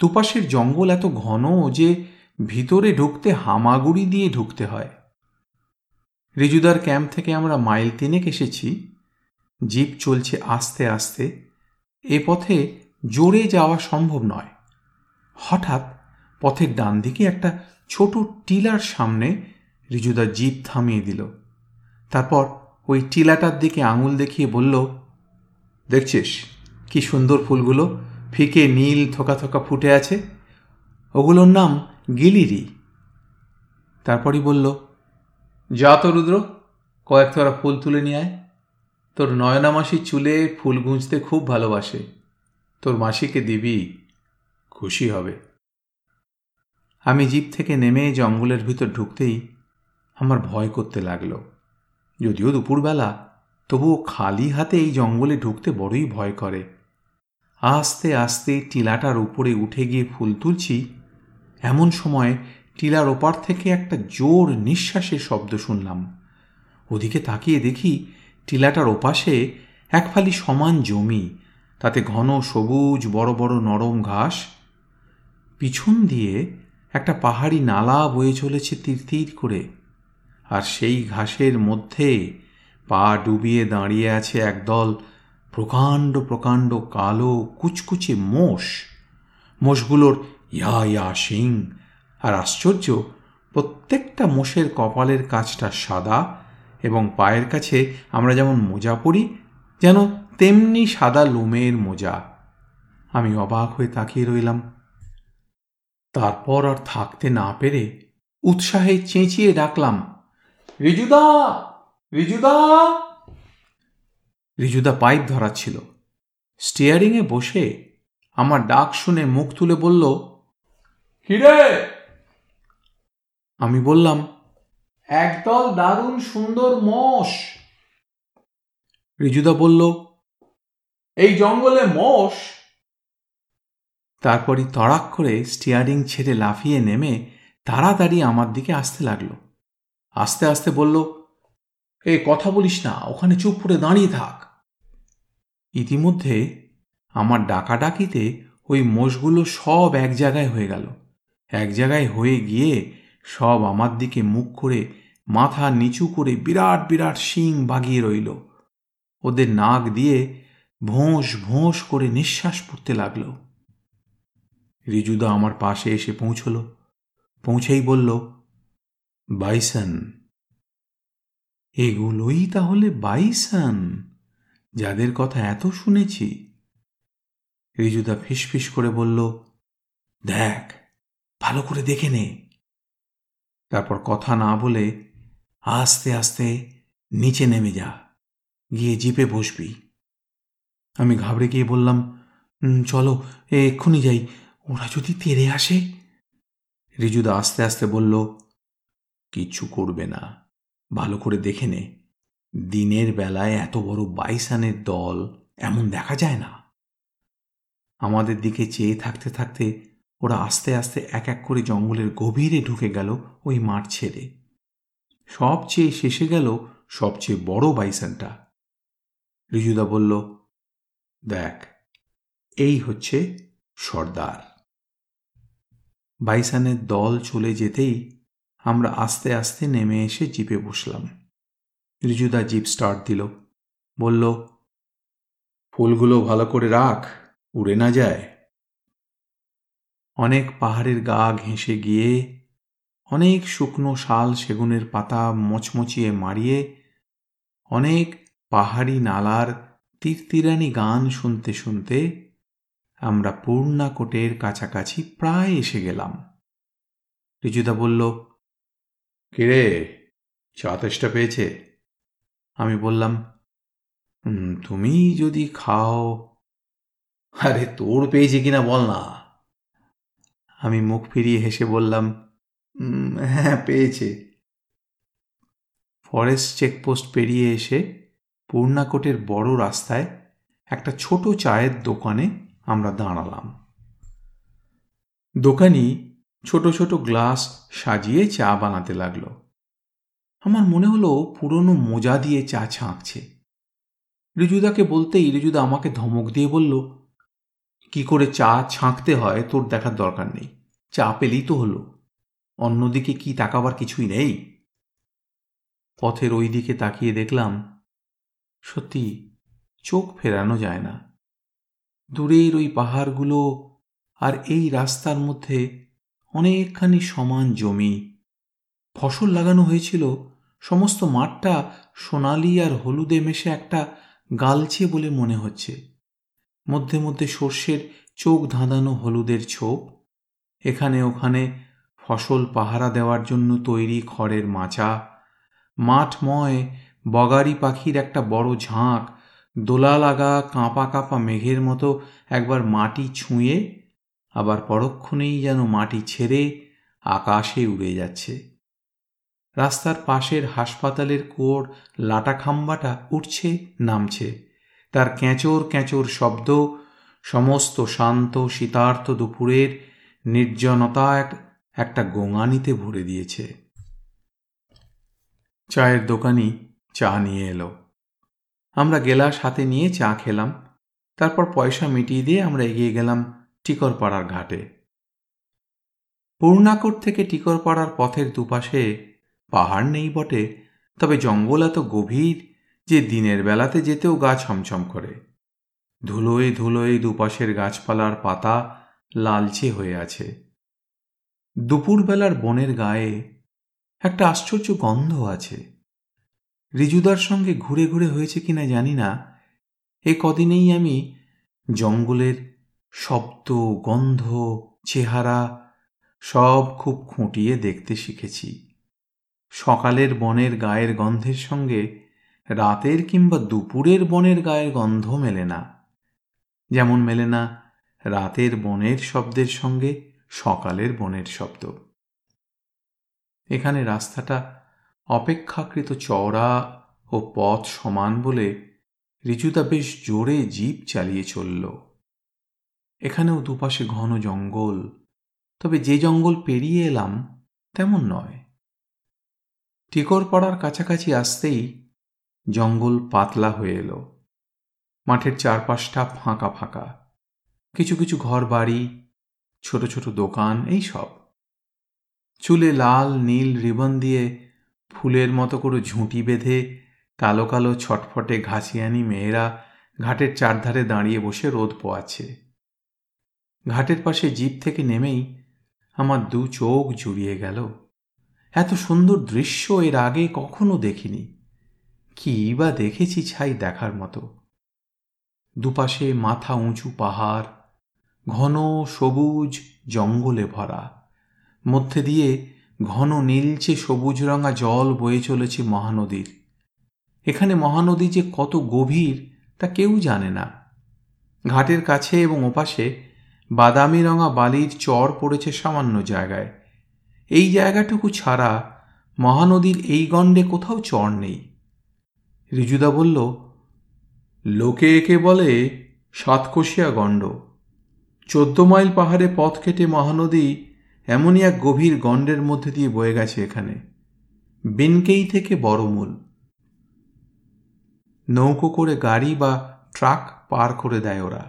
দুপাশের জঙ্গল এত ঘন যে ভিতরে ঢুকতে হামাগুড়ি দিয়ে ঢুকতে হয়। রিজুদার ক্যাম্প থেকে আমরা মাইল তিনেক এসেছি। জিপ চলছে আস্তে আস্তে। এ পথে জোরে যাওয়া সম্ভব নয়। হঠাৎ পথের ডান দিকে একটা ছোট টিলার সামনে রিজুদা জিপ থামিয়ে দিল। তারপর ওই টিলাটার দিকে আঙুল দেখিয়ে বলল, দেখছিস কি সুন্দর ফুলগুলো? ফিকে নীল থোকা থোকা ফুটে আছে। ওগুলোর নাম গিলিরি। তারপরই বলল যা তো রুদ্র, কয়েক তোরা ফুল তুলে নিয়ে আয়। তোর নয়না মাসি চুলে ফুল গুঁজতে খুব ভালোবাসে। তোর মাসিকে দিবি, খুশি হবে। আমি জিপ থেকে নেমে জঙ্গলের ভিতর ঢুকতেই আমার ভয় করতে লাগল। যদিও দুপুরবেলা, তবুও খালি হাতে এই জঙ্গলে ঢুকতে বড়ই ভয় করে। আস্তে আস্তে টিলাটার উপরে উঠে গিয়ে ফুল তুলছি, এমন সময় টিলার ওপার থেকে একটা জোর নিঃশ্বাসের শব্দ শুনলাম। ওদিকে তাকিয়ে দেখি টিলাটার ওপাশে এক ফালি সমান জমি, তাতে ঘন সবুজ বড় বড় নরম ঘাস। পিছন দিয়ে একটা পাহাড়ি নালা বয়ে চলেছে তীর তীর করে, আর সেই ঘাসের মধ্যে পা ডুবিয়ে দাঁড়িয়ে আছে একদল প্রকাণ্ড প্রকাণ্ড কালো কুচকুচে মোষ। মোষগুলোর ইয়া ইয়া শিং আর আশ্চর্য, প্রত্যেকটা মোষের কপালের কাজটা সাদা এবং পায়ের কাছে আমরা যেমন মোজা পরি, যেন তেমনি সাদা লোমের মোজা। আমি অবাক হয়ে তাকিয়ে রইলাম। তারপর আর থাকতে না পেরে উৎসাহে চেঁচিয়ে ডাকলাম, রিজুদা! রিজুদা! রিজুদা পাইপ ধরাচ্ছিল। স্টিয়ারিংয়ে বসে আমার ডাক শুনে মুখ তুলে বলল, কিরে? আমি বললাম একদল দারুণ সুন্দর মোষ। রিজুদা বলল এই জঙ্গলে মোষ? তারপরই তড়াক করে স্টিয়ারিং ছেড়ে লাফিয়ে নেমে তাড়াতাড়ি আমার দিকে আসতে লাগল। আস্তে আস্তে বলল এ কথা বলিস না ওখানে চুপ করে দাঁড়িয়ে থাক। ইতিমধ্যে আমার ডাকাডাকিতে ওই মোষগুলো সব এক জায়গায় হয়ে গেল। এক জায়গায় হয়ে গিয়ে সব আমার দিকে মুখ করে, মাথা নিচু করে বিরাট বিরাট শিং বাগিয়ে রইল। ওদের নাক দিয়ে ভোঁস ভোঁস করে নিঃশ্বাস পড়তে লাগল। রিজুদা আমার পাশে এসে পৌঁছল। পৌঁছেই বলল, বাইসন, এগুলোই তাহলে বাইসন, যাদের কথা এত শুনেছি? রিজুদা ফিসফিস করে বলল, দেখ, ভালো করে দেখে নে। তারপর কথা না বলে আস্তে আস্তে নিচে নেমে যা, গিয়ে জিপে বসবি। আমি ঘাবড়ে গিয়ে বললাম চলো, এক্ষুনি যাই, ওরা যদি তেরে আসে? রিজুদা আস্তে আস্তে বলল কিচ্ছু করবে না, ভালো করে দেখে নে। দিনের বেলায় এত বড় বাইসানের দল এমন দেখা যায় না। আমাদের দিকে চেয়ে থাকতে থাকতে ওরা আস্তে আস্তে এক এক করে জঙ্গলের গভীরে ঢুকে গেল ওই মাঠ ছেড়ে। সবচেয়ে শেষে গেল সবচেয়ে বড় বাইসানটা। রিজুদা বলল, দেখ, এই হচ্ছে সর্দার। বাইসানের দল চলে যেতেই আমরা আস্তে আস্তে নেমে এসে জিপে বসলাম। রিজুদা জিপ স্টার্ট দিল, বলল, ফুলগুলো ভালো করে রাখ, উড়ে না যায়। অনেক পাহাড়ের গা ঘেঁষে গিয়ে, অনেক শুকনো শাল সেগুনের পাতা মচমচিয়ে মারিয়ে, অনেক পাহাড়ি নালার তীরতিরানি গান শুনতে শুনতে আমরা পূর্ণাকোটের কাছাকাছি প্রায় এসে গেলাম। রিজুদা বলল, কিরে চা পেয়েছে? আমি বললাম তুমি যদি খাও, আরে তোর পেয়েছে কিনা বল না। আমি মুখ ফিরিয়ে হেসে বললাম হ্যাঁ পেয়েছে। ফরেস্ট চেকপোস্ট পেরিয়ে এসে পূর্ণাকোটের বড় রাস্তায় একটা ছোট চায়ের দোকানে আমরা দাঁড়ালাম। দোকানি ছোট ছোট গ্লাস সাজিয়ে চা বানাতে লাগল। আমার মনে হলো পুরনো মোজা দিয়ে চা ছাঁকছে। রিজুদাকে বলতেই রিজুদা আমাকে ধমক দিয়ে বলল কি করে চা ছাঁকতে হয় তোর দেখার দরকার নেই। চা পেলেই তো হলো। অন্যদিকে কি তাকাবার কিছুই নেই? পথের ওই দিকে তাকিয়ে দেখলাম, সত্যি চোখ ফেরানো যায় না। দূরের ওই পাহাড়গুলো আর এই রাস্তার মধ্যে অনেকখানি সমান জমি। ফসল লাগানো হয়েছিল, সমস্ত মাঠটা সোনালি আর হলুদে মেশে একটা গালছে বলে মনে হচ্ছে। মধ্যে মধ্যে সর্ষের চোখ ধাঁধানো হলুদের ছোপ। এখানে ওখানে ফসল পাহারা দেওয়ার জন্য তৈরি খড়ের মাচা। মাঠময় বগারি পাখির একটা বড় ঝাঁক। দোলা লাগা কাঁপা কাঁপা মেঘের মতো একবার মাটি ছুঁয়ে, আবার পরক্ষণেই যেন মাটি ছেড়ে আকাশে উড়ে যাচ্ছে। রাস্তার পাশের হাসপাতালের কুয়োর লাটা খাম্বাটা উঠছে, নামছে। তার ক্যাঁচোর ক্যাঁচোর শব্দ, সমস্ত শান্ত শীতার্থ দুপুরের নির্জনতা একটা গোঙানিতে ভরে দিয়েছে। চায়ের দোকানি চা নিয়ে এলো। আমরা গেলাস হাতে নিয়ে চা খেলাম। তারপর পয়সা মিটিয়ে দিয়ে আমরা এগিয়ে গেলাম টিকরপাড়ার ঘাটে। পূর্ণাকোট থেকে টিকরপাড়ার পথের দুপাশে পাহাড় নেই বটে, তবে জঙ্গল এত গভীর যে দিনের বেলাতে যেতেও গা ছমছম করে। ধুলোয় ধুলোয় দুপাশের গাছপালার পাতা লালচে হয়ে আছে। দুপুরবেলার বনের গায়ে একটা আশ্চর্য গন্ধ আছে। রিজুদার সঙ্গে ঘুরে ঘুরে হয়েছে কিনা জানি না। এ কদিনেই আমি জঙ্গলের শব্দ, গন্ধ, চেহারা সব খুব খুঁটিয়ে দেখতে শিখেছি। সকালের বনের গায়ের গন্ধের সঙ্গে রাতের কিংবা দুপুরের বনের গায়ের গন্ধ মেলে না। যেমন মেলে না রাতের বনের শব্দের সঙ্গে সকালের বনের শব্দ। এখানে রাস্তাটা অপেক্ষাকৃত চওড়া ও পথ সমান বলে রিজুদা বেশ জোরে জিপ চালিয়ে চলল। এখানেও দুপাশে ঘন জঙ্গল, তবে যে জঙ্গল পেরিয়ে এলাম তেমন নয়। টিকরপাড়ার কাছাকাছি আসতেই জঙ্গল পাতলা হয়ে এলো। মাঠের চারপাশটা ফাঁকা ফাঁকা। কিছু কিছু ঘর বাড়ি ছোট ছোট দোকান, এই সব। চুলে লাল, নীল রিবন দিয়ে ফুলের মতো করে ঝুঁটি বেঁধে কালো কালো ছটফটে ঘাসিয়ানি মেয়েরা ঘাটের চারধারে দাঁড়িয়ে বসে রোদ পোয়াচ্ছে। ঘাটের পাশে জিপ থেকে নেমেই আমার দু চোখ জুড়িয়ে গেল। এত সুন্দর দৃশ্য এর আগে কখনো দেখিনি। কি বা দেখেছি ছাই দেখার মতো। দুপাশে মাথা উঁচু পাহাড়, ঘন সবুজ জঙ্গলে ভরা। মধ্যে দিয়ে ঘন নীলচে সবুজ রঙা জল বয়ে চলেছে মহানদীর। এখানে মহানদী যে কত গভীর, তা কেউ জানে না। ঘাটের কাছে এবং ওপাশে বাদামি রঙা বালির চর পড়েছে সামান্য জায়গায়। এই জায়গাটুকু ছাড়া মহানদীর এই গণ্ডে কোথাও চর নেই। রিজুদা বলল, লোকে একে বলে সাতকোশিয়া গণ্ড। চোদ্দ মাইল পাহাড়ে পথ কেটে মহানদী এমনই এক গভীর গণ্ডের মধ্যে দিয়ে বয়ে গেছে এখানে। বিনকেই থেকে বড়মূল নৌকো করে গাড়ি বা ট্রাক পার করে দেয় ওরা।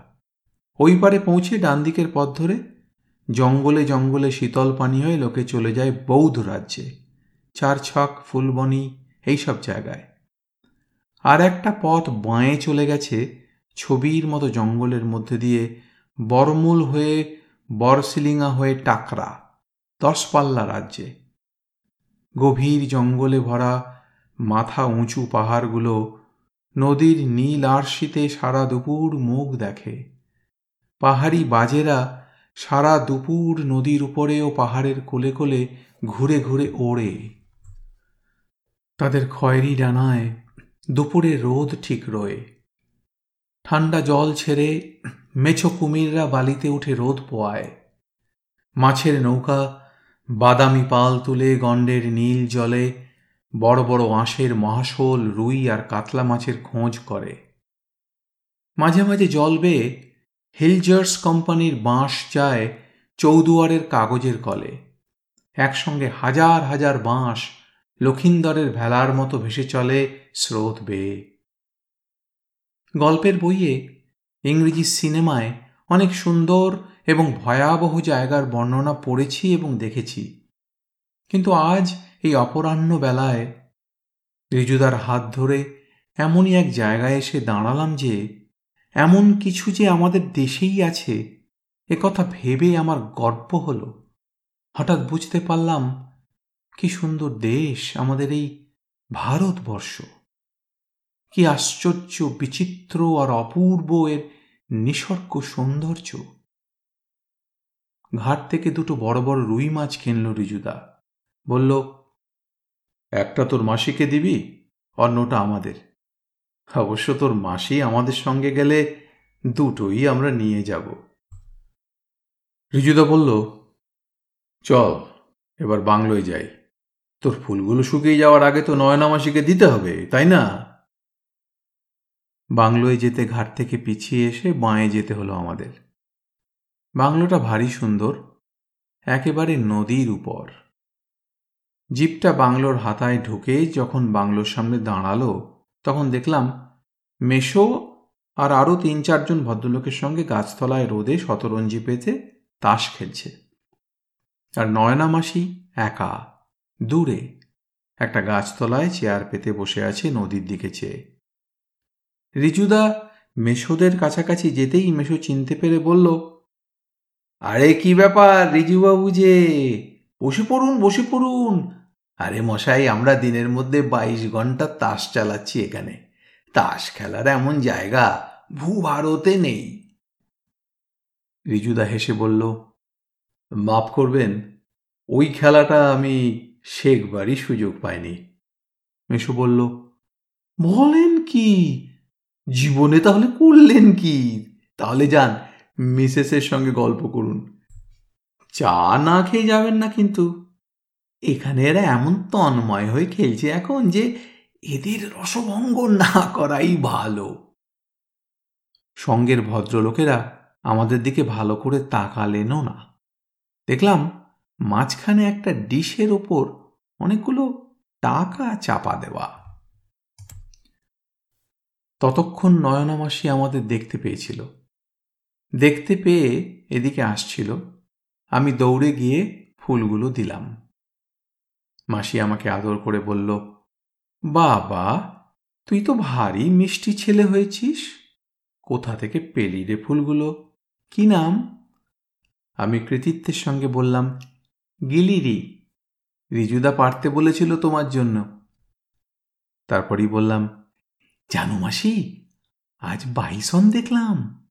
ওই পারে পৌঁছে ডান দিকের পথ ধরে জঙ্গলে জঙ্গলে শীতল পানি হয়ে লোকে চলে যায় বৌদ্ধ রাজ্যে। চার ছক, ফুলবনি, এইসব জায়গায়। আর একটা পথ বাঁয়ে চলে গেছে ছবির মতো জঙ্গলের মধ্যে দিয়ে বরমূল হয়ে বরসিলিঙা হয়ে টাকরা, দশপাল্লা রাজ্যে। গভীর জঙ্গলে ভরা মাথা উঁচু পাহাড়গুলো নদীর নীল আরশিতে সারা দুপুর মুখ দেখে। পাহাড়ি বাজেরা সারা দুপুর নদীর উপরে ও পাহাড়ের কোলে কোলে ঘুরে ঘুরে ওড়ে। তাদের খয়েরি ডানায় দুপুরে রোদ ঠিক রয়ে। ঠান্ডা জল ছেড়ে মেছো কুমিররা বালিতে উঠে রোদ পোয়ায়। মাছের নৌকা, বাদামি পাল তুলে গণ্ডের নীল জলে বড় বড় আঁশের মহাশোল, রুই আর কাতলা মাছের খোঁজ করে। মাঝে মাঝে জল বেয়ে হিলজার্স কোম্পানির বাঁশ যায় চৌদুয়ারের কাগজের কলে। একসঙ্গে হাজার হাজার বাঁশ লক্ষিন্দরের ভেলার মতো ভেসে চলে স্রোত বেয়ে। গল্পের বইয়ে ইংরেজি সিনেমায় অনেক সুন্দর এবং ভয়াবহ জায়গার বর্ণনা পড়েছি এবং দেখেছি। কিন্তু আজ এই অপরাহ্ন বেলায় রিজুদার হাত ধরে এমনই এক জায়গায় এসে দাঁড়ালাম যে, এমন কিছু যে আমাদের দেশেই আছে, এ কথা ভেবে আমার গর্ব হল। হঠাৎ বুঝতে পারলাম কি সুন্দর দেশ আমাদের এই ভারতবর্ষ। কি আশ্চর্য, বিচিত্র আর অপূর্ব এর নিসর্গ সৌন্দর্য। ঘাট থেকে দুটো বড় বড় রুই মাছ কিনল রিজুদা। বলল, একটা তোর মাসিকে দিবি, অন্যটা আমাদের। অবশ্য তোর মাসি আমাদের সঙ্গে গেলে দুটোই আমরা নিয়ে যাব। রিজুদা বলল, চল, এবার বাংলোয় যাই। তোর ফুলগুলো শুকিয়ে যাওয়ার আগে তো নয়না মাসিকে দিতে হবে, তাই না? বাংলোয় যেতে ঘাট থেকে পিছিয়ে এসে বাঁয়ে যেতে হলো আমাদের। বাংলোটা ভারী সুন্দর, একেবারে নদীর উপর। জিপটা বাংলোর হাতায় ঢুকে যখন বাংলোর সামনে দাঁড়াল, তখন দেখলাম মেশো আর আরও তিন চারজন ভদ্রলোকের সঙ্গে গাছতলায় রোদে শতরঞ্জি পেতে তাস খেলছে। আর নয়না মাসি একা, দূরে, একটা গাছতলায় চেয়ার পেতে বসে আছে নদীর দিকে চেয়ে। রিজুদা মেশোদের কাছাকাছি যেতেই মেশো চিনতে পেরে বলল, আরে কি ব্যাপার রিজুবাবু যে? বসে পড়ুন বসে পড়ুন। আরে মশাই, আমরা দিনের মধ্যে বাইশ ঘণ্টা তাস চালাচ্ছি এখানে। তাস খেলার এমন জায়গা ভূ ভারতে নেই। রিজুদা হেসে বলল, মাফ করবেন, ওই খেলাটা আমি শেখবারই সুযোগ পাইনি। মেশো বলল, বলেন কি? জীবনে তাহলে করলেন কি? তাহলে যান, মিসেসের সঙ্গে গল্প করুন। চা না খেয়ে যাবেন না কিন্তু। এখানে এরা এমন তন্ময় হয়ে খেলছে এখন যে এদের রসভঙ্গ না করাই ভালো। সঙ্গের ভদ্রলোকেরা আমাদের দিকে ভালো করে তাকালেনও না। দেখলাম মাঝখানে একটা ডিশের ওপর অনেকগুলো টাকা চাপা দেওয়া। ততক্ষণ নয়নামাসি আমাদের দেখতে পেয়েছিল। দেখতে পেয়ে এদিকে আসছিল। আমি দৌড়ে গিয়ে ফুলগুলো দিলাম। মাসি আমাকে আদর করে বলল, বাবা, তুই তো ভারী মিষ্টি ছেলে হয়েছিস। কোথা থেকে পেলি রে ফুলগুলো? কি নাম? আমি কৃতিত্বের সঙ্গে বললাম গিলিরি রিজুদা পারতে বলেছিল তোমার জন্য। তারপরই বললাম জানো মাসি, আজ বাইসন দেখলাম।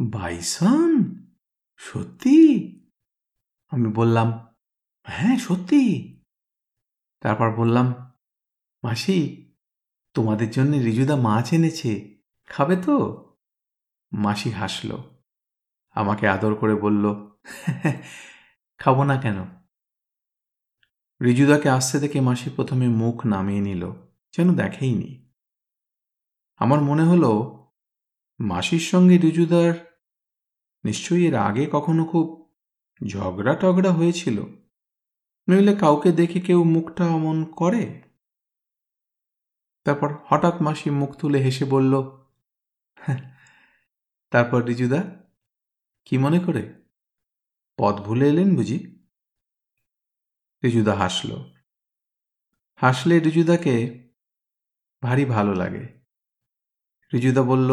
বাইসন? সত্যি? আমি বললাম হ্যাঁ সত্যি। তারপর বললাম, মাসি, তোমাদের জন্য রিজুদা মাছ এনেছে, খাবে তো? মাসি হাসল, আমাকে আদর করে বলল, খাব না কেন? রিজুদাকে আসতে দেখে মাসি প্রথমে মুখ নামিয়ে নিল, যেন দেখেইনি আমার মনে হলো মাসির সঙ্গে রিজুদার নিশ্চয়ই এর আগে কখনো খুব ঝগড়া টগড়া হয়েছিল। নইলে কাউকে দেখে কেউ মুখটা অমন করে? তারপর হঠাৎ মাসি মুখ তুলে হেসে বলল "হ্যাঁ, তারপর রিজুদা কি মনে করে? পথ ভুলে এলেন বুঝি? রিজুদা হাসল। হাসলে রিজুদাকে ভারী ভালো লাগে। রিজুদা বলল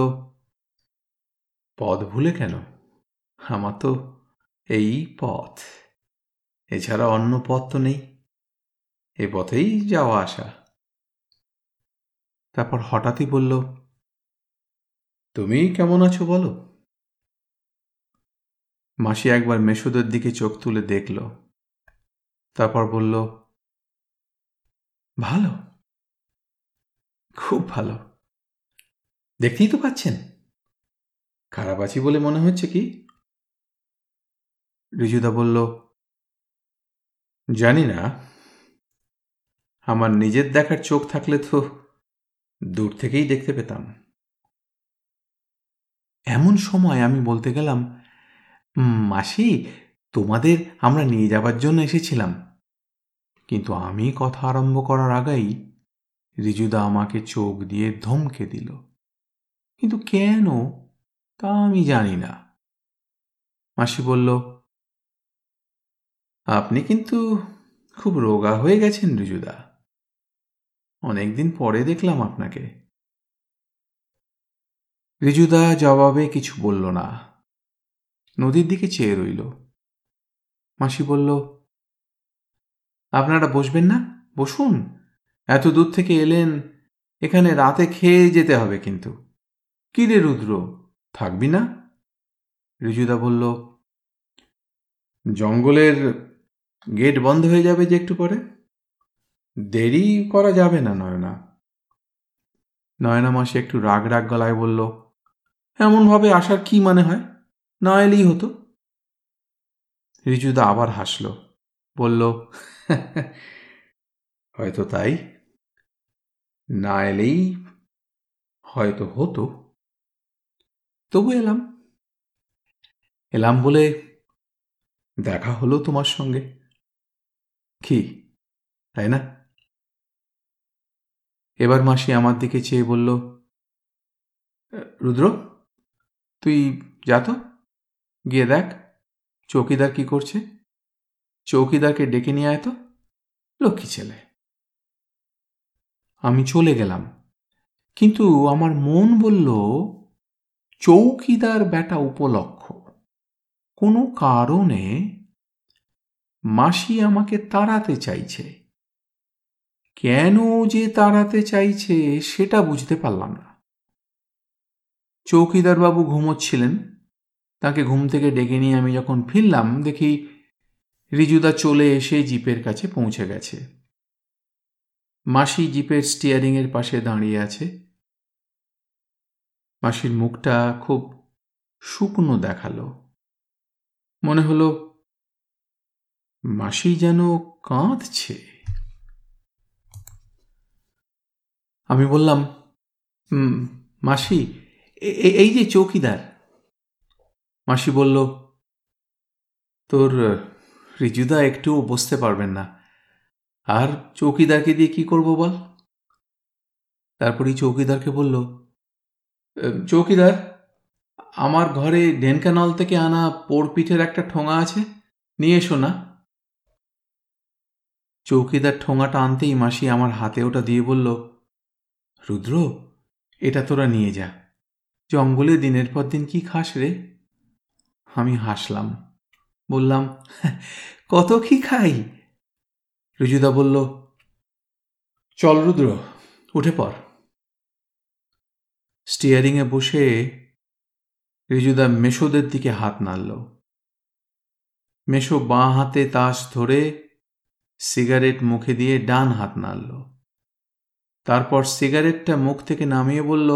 পথ ভুলে কেন? আমার তো এই পথ। এছাড়া অন্য পথ তো নেই। এ পথেই যাওয়া আসা। তারপর হঠাৎই বলল, তুমি কেমন আছো বলো? মাসি একবার মেসুদের দিকে চোখ তুলে দেখল। তারপর বলল, ভালো। খুব ভালো। দেখতেই তো পাচ্ছেন। খারাপ আছি বলে মনে হচ্ছে কি? রিজুদা বলল, জানি না। আমার নিজের দেখার চোখ থাকলে তো দূর থেকেই দেখতে পেতাম। এমন সময় আমি বলতে গেলাম, মাসি, তোমাদের আমরা নিয়ে যাবার জন্য এসেছিলাম। কিন্তু আমি কথা আরম্ভ করার আগেই রিজুদা আমাকে চোখ দিয়ে ধমকে দিল। কিন্তু কেন? তা আমি জানি না। মাসি বলল, আপনি কিন্তু খুব রোগা হয়ে গেছেন রিজুদা। অনেকদিন পরে দেখলাম আপনাকে। রিজুদা জবাবে কিছু বলল না। নদীর দিকে চেয়ে রইল। মাসি বলল, আপনারা বসবেন না? বসুন। এত দূর থেকে এলেন, এখানে রাতে খেয়ে যেতে হবে কিন্তু। কি রে রুদ্র? থাকবি না? রিজুদা বলল, জঙ্গলের গেট বন্ধ হয়ে যাবে যে একটু পরে? দেরি করা যাবে না, নয়না। নয়না মাসি একটু রাগ রাগ গলায় বলল, এমনভাবে আসার কি মানে হয়? না এলেই হতো। রিজুদা আবার হাসল, বলল, হয়তো তাই। না এলেই হয়তো হতো। তবু এলাম। এলাম বলে দেখা হলো তোমার সঙ্গে। কি? তাই না? এবার মাসি আমার দিকে চেয়ে বলল, রুদ্র, তুই যা তো, গিয়ে দেখ, চৌকিদার কি করছে। চৌকিদারকে ডেকে নিয়ে আয় তো, লক্ষ্মী ছেলে। আমি চলে গেলাম। কিন্তু আমার মন বলল চৌকিদার বেটা উপলক্ষ। কোনো কারণে মাসি আমাকে তাড়াতে চাইছে। কেন যে তাড়াতে চাইছে সেটা বুঝতে পারলাম না। চৌকিদার বাবু ঘুমোচ্ছিলেন। তাকে ঘুম থেকে ডেকে নিয়ে আমি যখন ফিরলাম, দেখি রিজুদা চলে এসে জিপের কাছে পৌঁছে গেছে। মাসি জিপের স্টিয়ারিংয়ের পাশে দাঁড়িয়ে আছে। মাসির মুখটা খুব শুকনো দেখাল। মনে হলো মাসি যেন কাঁদছে। আমি বললাম "উম, মাসি এই যে চৌকিদার। মাসি বলল তোর রিজুদা একটুও বসতে পারবেন না। আর চৌকিদারকে দিয়ে কি করব বল? তারপরেই চৌকিদারকে বলল "আহ, চৌকিদার, আমার ঘরে ঢেনকানল থেকে আনা পোড়পিঠের একটা ঠোঙা আছে, নিয়ে এসো না। চৌকিদার ঠোঙাটা আনতেই মাসি আমার হাতে ওটা দিয়ে বলল, রুদ্র, এটা তোরা নিয়ে যা। জঙ্গলে দিনের পর দিন কি খাস রে? আমি হাসলাম, বললাম কত কি খাই? রুজুদা বলল, চল রুদ্র, উঠে পড়। স্টিয়ারিংয়ে বসে রিজুদা মেশোদের দিকে হাত নাড়ল। মেশো বাঁ হাতে তাস ধরে সিগারেট মুখে দিয়ে ডান হাত নাড়ল। তারপর সিগারেটটা মুখ থেকে নামিয়ে বলল,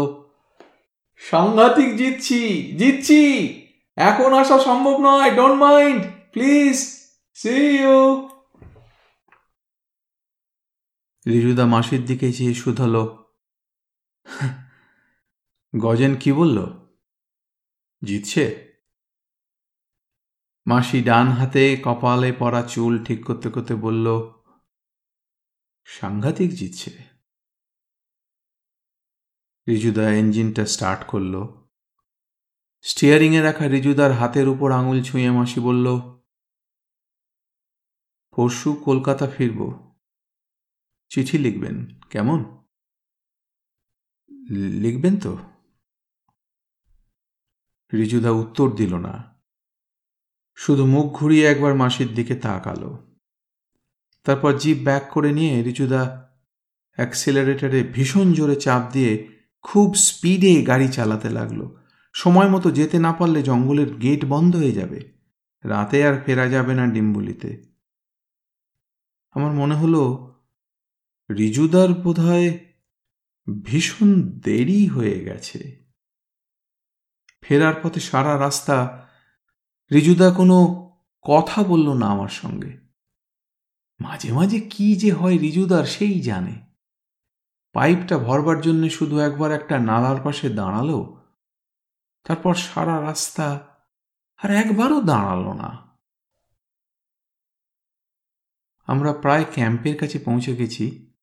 সাংঘাতিক জিতছি জিতছি। এখন আসা সম্ভব নয় don't mind please see you রিজুদা মাসির দিকে চেয়ে শুধালো। গজেন কি বলল? জিতছে। মাসি ডান হাতে কপালে পড়া চুল ঠিক করতে করতে বলল, সাংঘাতিক জিতছে। রিজুদা ইঞ্জিনটা স্টার্ট করল। স্টিয়ারিংয়ে রাখা রিজুদার হাতের উপর আঙুল ছুঁয়ে মাসি বলল, পরশু কলকাতা ফিরব। চিঠি লিখবেন, কেমন? লিখবেন তো? রিজুদা উত্তর দিল না। শুধু মুখ ঘুরিয়ে একবার মাসির দিকে তাকালো। তারপর জিপ ব্যাক করে নিয়ে রিজুদা অ্যাক্সিলারেটারে ভীষণ জোরে চাপ দিয়ে খুব স্পিডে গাড়ি চালাতে লাগল। সময় মতো যেতে না পারলে জঙ্গলের গেট বন্ধ হয়ে যাবে। রাতে আর ফেরা যাবে না ডিম্বুলিতে। আমার মনে হলো, রিজুদার বোধহয় ভীষণ দেরি হয়ে গেছে। ফেরার পথে সারা রাস্তা, রিজুদা কোনো কথা বলল না আমার সঙ্গে। মাঝে মাঝে কি যে হয় রিজুদার সেই জানে। পাইপটা ভরবার জন্য শুধু একবার একটা নালার পাশে দাঁড়াল, তারপর সারা রাস্তা আর একবারও দাঁড়াল না। আমরা প্রায় ক্যাম্পের কাছে পৌঁছে গেছি।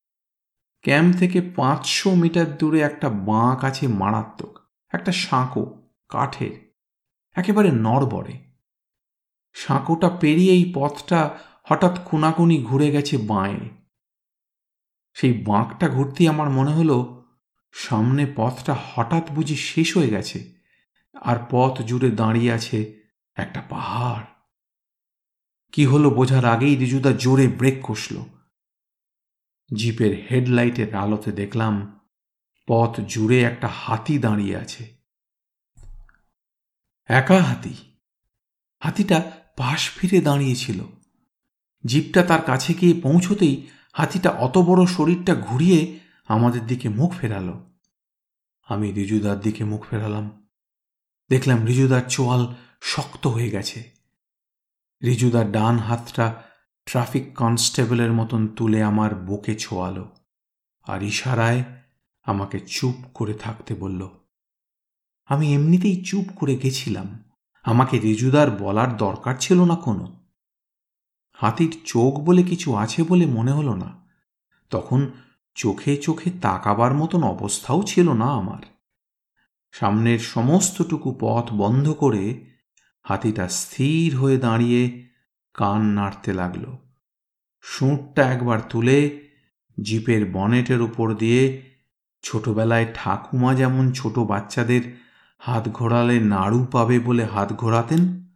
ক্যাম্প থেকে পাঁচশো মিটার দূরে একটা বাঁক আছে মারাত্মক, একটা সাঁকো। কাঠের একেবারে নড়বড়ে। সাঁকোটা পেরিয়ে এই পথটা হঠাৎ কোনাকুনি ঘুরে গেছে বাঁয়ে। সেই বাঁকটা ঘুরতেই আমার মনে হলো, সামনে পথটা হঠাৎ বুঝি শেষ হয়ে গেছে, আর পথ জুড়ে দাঁড়িয়ে আছে একটা পাহাড়। কি হলো বোঝার আগেই রিজুদা জোরে ব্রেক কষল। জিপের হেডলাইটের আলোতে দেখলাম, পথ জুড়ে একটা হাতি দাঁড়িয়ে আছে। একা হাতি। হাতিটা পাশ ফিরে দাঁড়িয়েছিল। জিপটা তার কাছে গিয়ে পৌঁছতেই হাতিটা অত বড় শরীরটা ঘুরিয়ে আমাদের দিকে মুখ ফেরালো। আমি রিজুদার দিকে মুখ ফেরালাম। দেখলাম রিজুদার চোয়াল শক্ত হয়ে গেছে। রিজুদার ডান হাতটা ট্রাফিক কনস্টেবলের মতন তুলে আমার বুকে ছোয়ালো আর ইশারায় আমাকে চুপ করে থাকতে বলল আমি এমনিতেই চুপ করে গেছিলাম। আমাকে রিজুদার বলার দরকার ছিল না কোনো। হাতির চোখ বলে কিছু আছে বলে মনে হলো না। তখন চোখে চোখে তাকাবার মতন অবস্থাও ছিল না আমার। সামনের সমস্তটুকু পথ বন্ধ করে হাতিটা স্থির হয়ে দাঁড়িয়ে কান নাড়তে লাগল। সুঁটটা একবার তুলে জিপের বনেটের উপর দিয়ে ছোটবেলায় ঠাকুমা যেমন ছোট বাচ্চাদের হাত ঘোরালে নাড়ু পাবে বলে হাত ঘোরাতেন?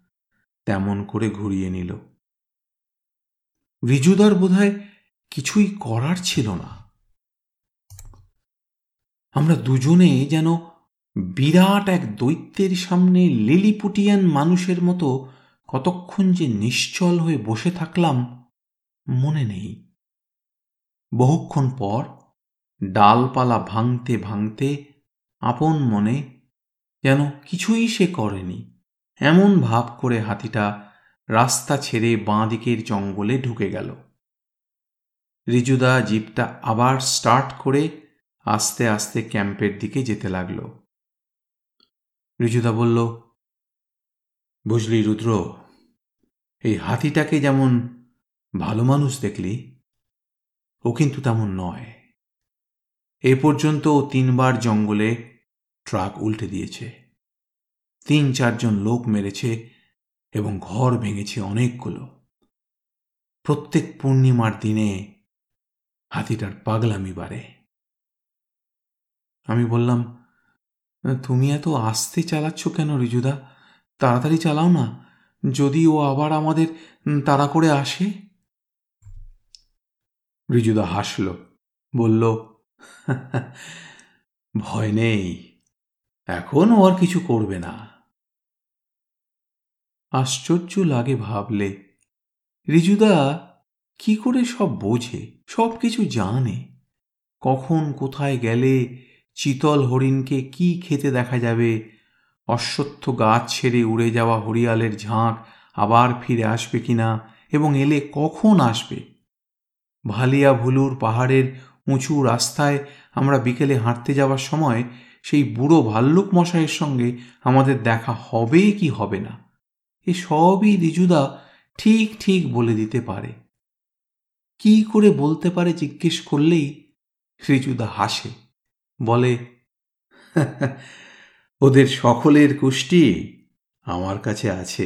তেমন করে ঘুরিয়ে নিল। রিজুদার বোধহয় কিছুই করার ছিল না। আমরা দুজনে যেন বিরাট এক দৈত্যের সামনে লিলিপুটিয়ান মানুষের মতো কতক্ষণ যে নিশ্চল হয়ে বসে থাকলাম মনে নেই। বহুক্ষণ পর ডালপালা ভাঙতে ভাঙতে আপন মনে যেন কিছুই সে করেনি। এমন ভাব করে হাতিটা রাস্তা ছেড়ে বাঁ দিকের জঙ্গলে ঢুকে গেল। রিজুদা জিপটা আবার স্টার্ট করে আস্তে আস্তে ক্যাম্পের দিকে যেতে লাগল। রিজুদা বলল, বুঝলি রুদ্র, এই হাতিটাকে যেমন ভালো মানুষ দেখলি, ও কিন্তু তেমন নয়। এ পর্যন্ত তিনবার জঙ্গলে ট্রাক উল্টে দিয়েছে। তিন, চারজন লোক মেরেছে এবং ঘর ভেঙেছে অনেকগুলো। প্রত্যেক পূর্ণিমার দিনে হাতিটার পাগলামি বাড়ে। আমি বললাম, তুমি এত আস্তে চালাচ্ছ কেন রিজুদা? তাড়াতাড়ি চালাও না। যদি ও আবার আমাদের তাড়া করে আসে? রিজুদা হাসল, বলল, ভয় নেই। এখন ও আর কিছু করবে না। আশ্চর্য লাগে ভাবলে। রিজুদা কি করে সব বোঝে, সব কিছু জানে। কখন কোথায় গেলে চিতল হরিণকে কি খেতে দেখা যাবে? অশ্বত্থ গাছ ছেড়ে উড়ে যাওয়া হরিয়ালের ঝাঁক আবার ফিরে আসবে কিনা এবং এলে কখন আসবে? ভালিয়া ভুলুর পাহাড়ের উঁচু রাস্তায় আমরা বিকেলে হাঁটতে যাওয়ার সময় সেই বুড়ো ভাল্লুক মশাইয়ের সঙ্গে আমাদের দেখা হবে কি হবে না? এ সবই রিজুদা ঠিক ঠিক বলে দিতে পারে। কি করে বলতে পারে জিজ্ঞেস করলেই রিজুদা হাসে, বলে ওদের সকলের কুষ্টি আমার কাছে আছে।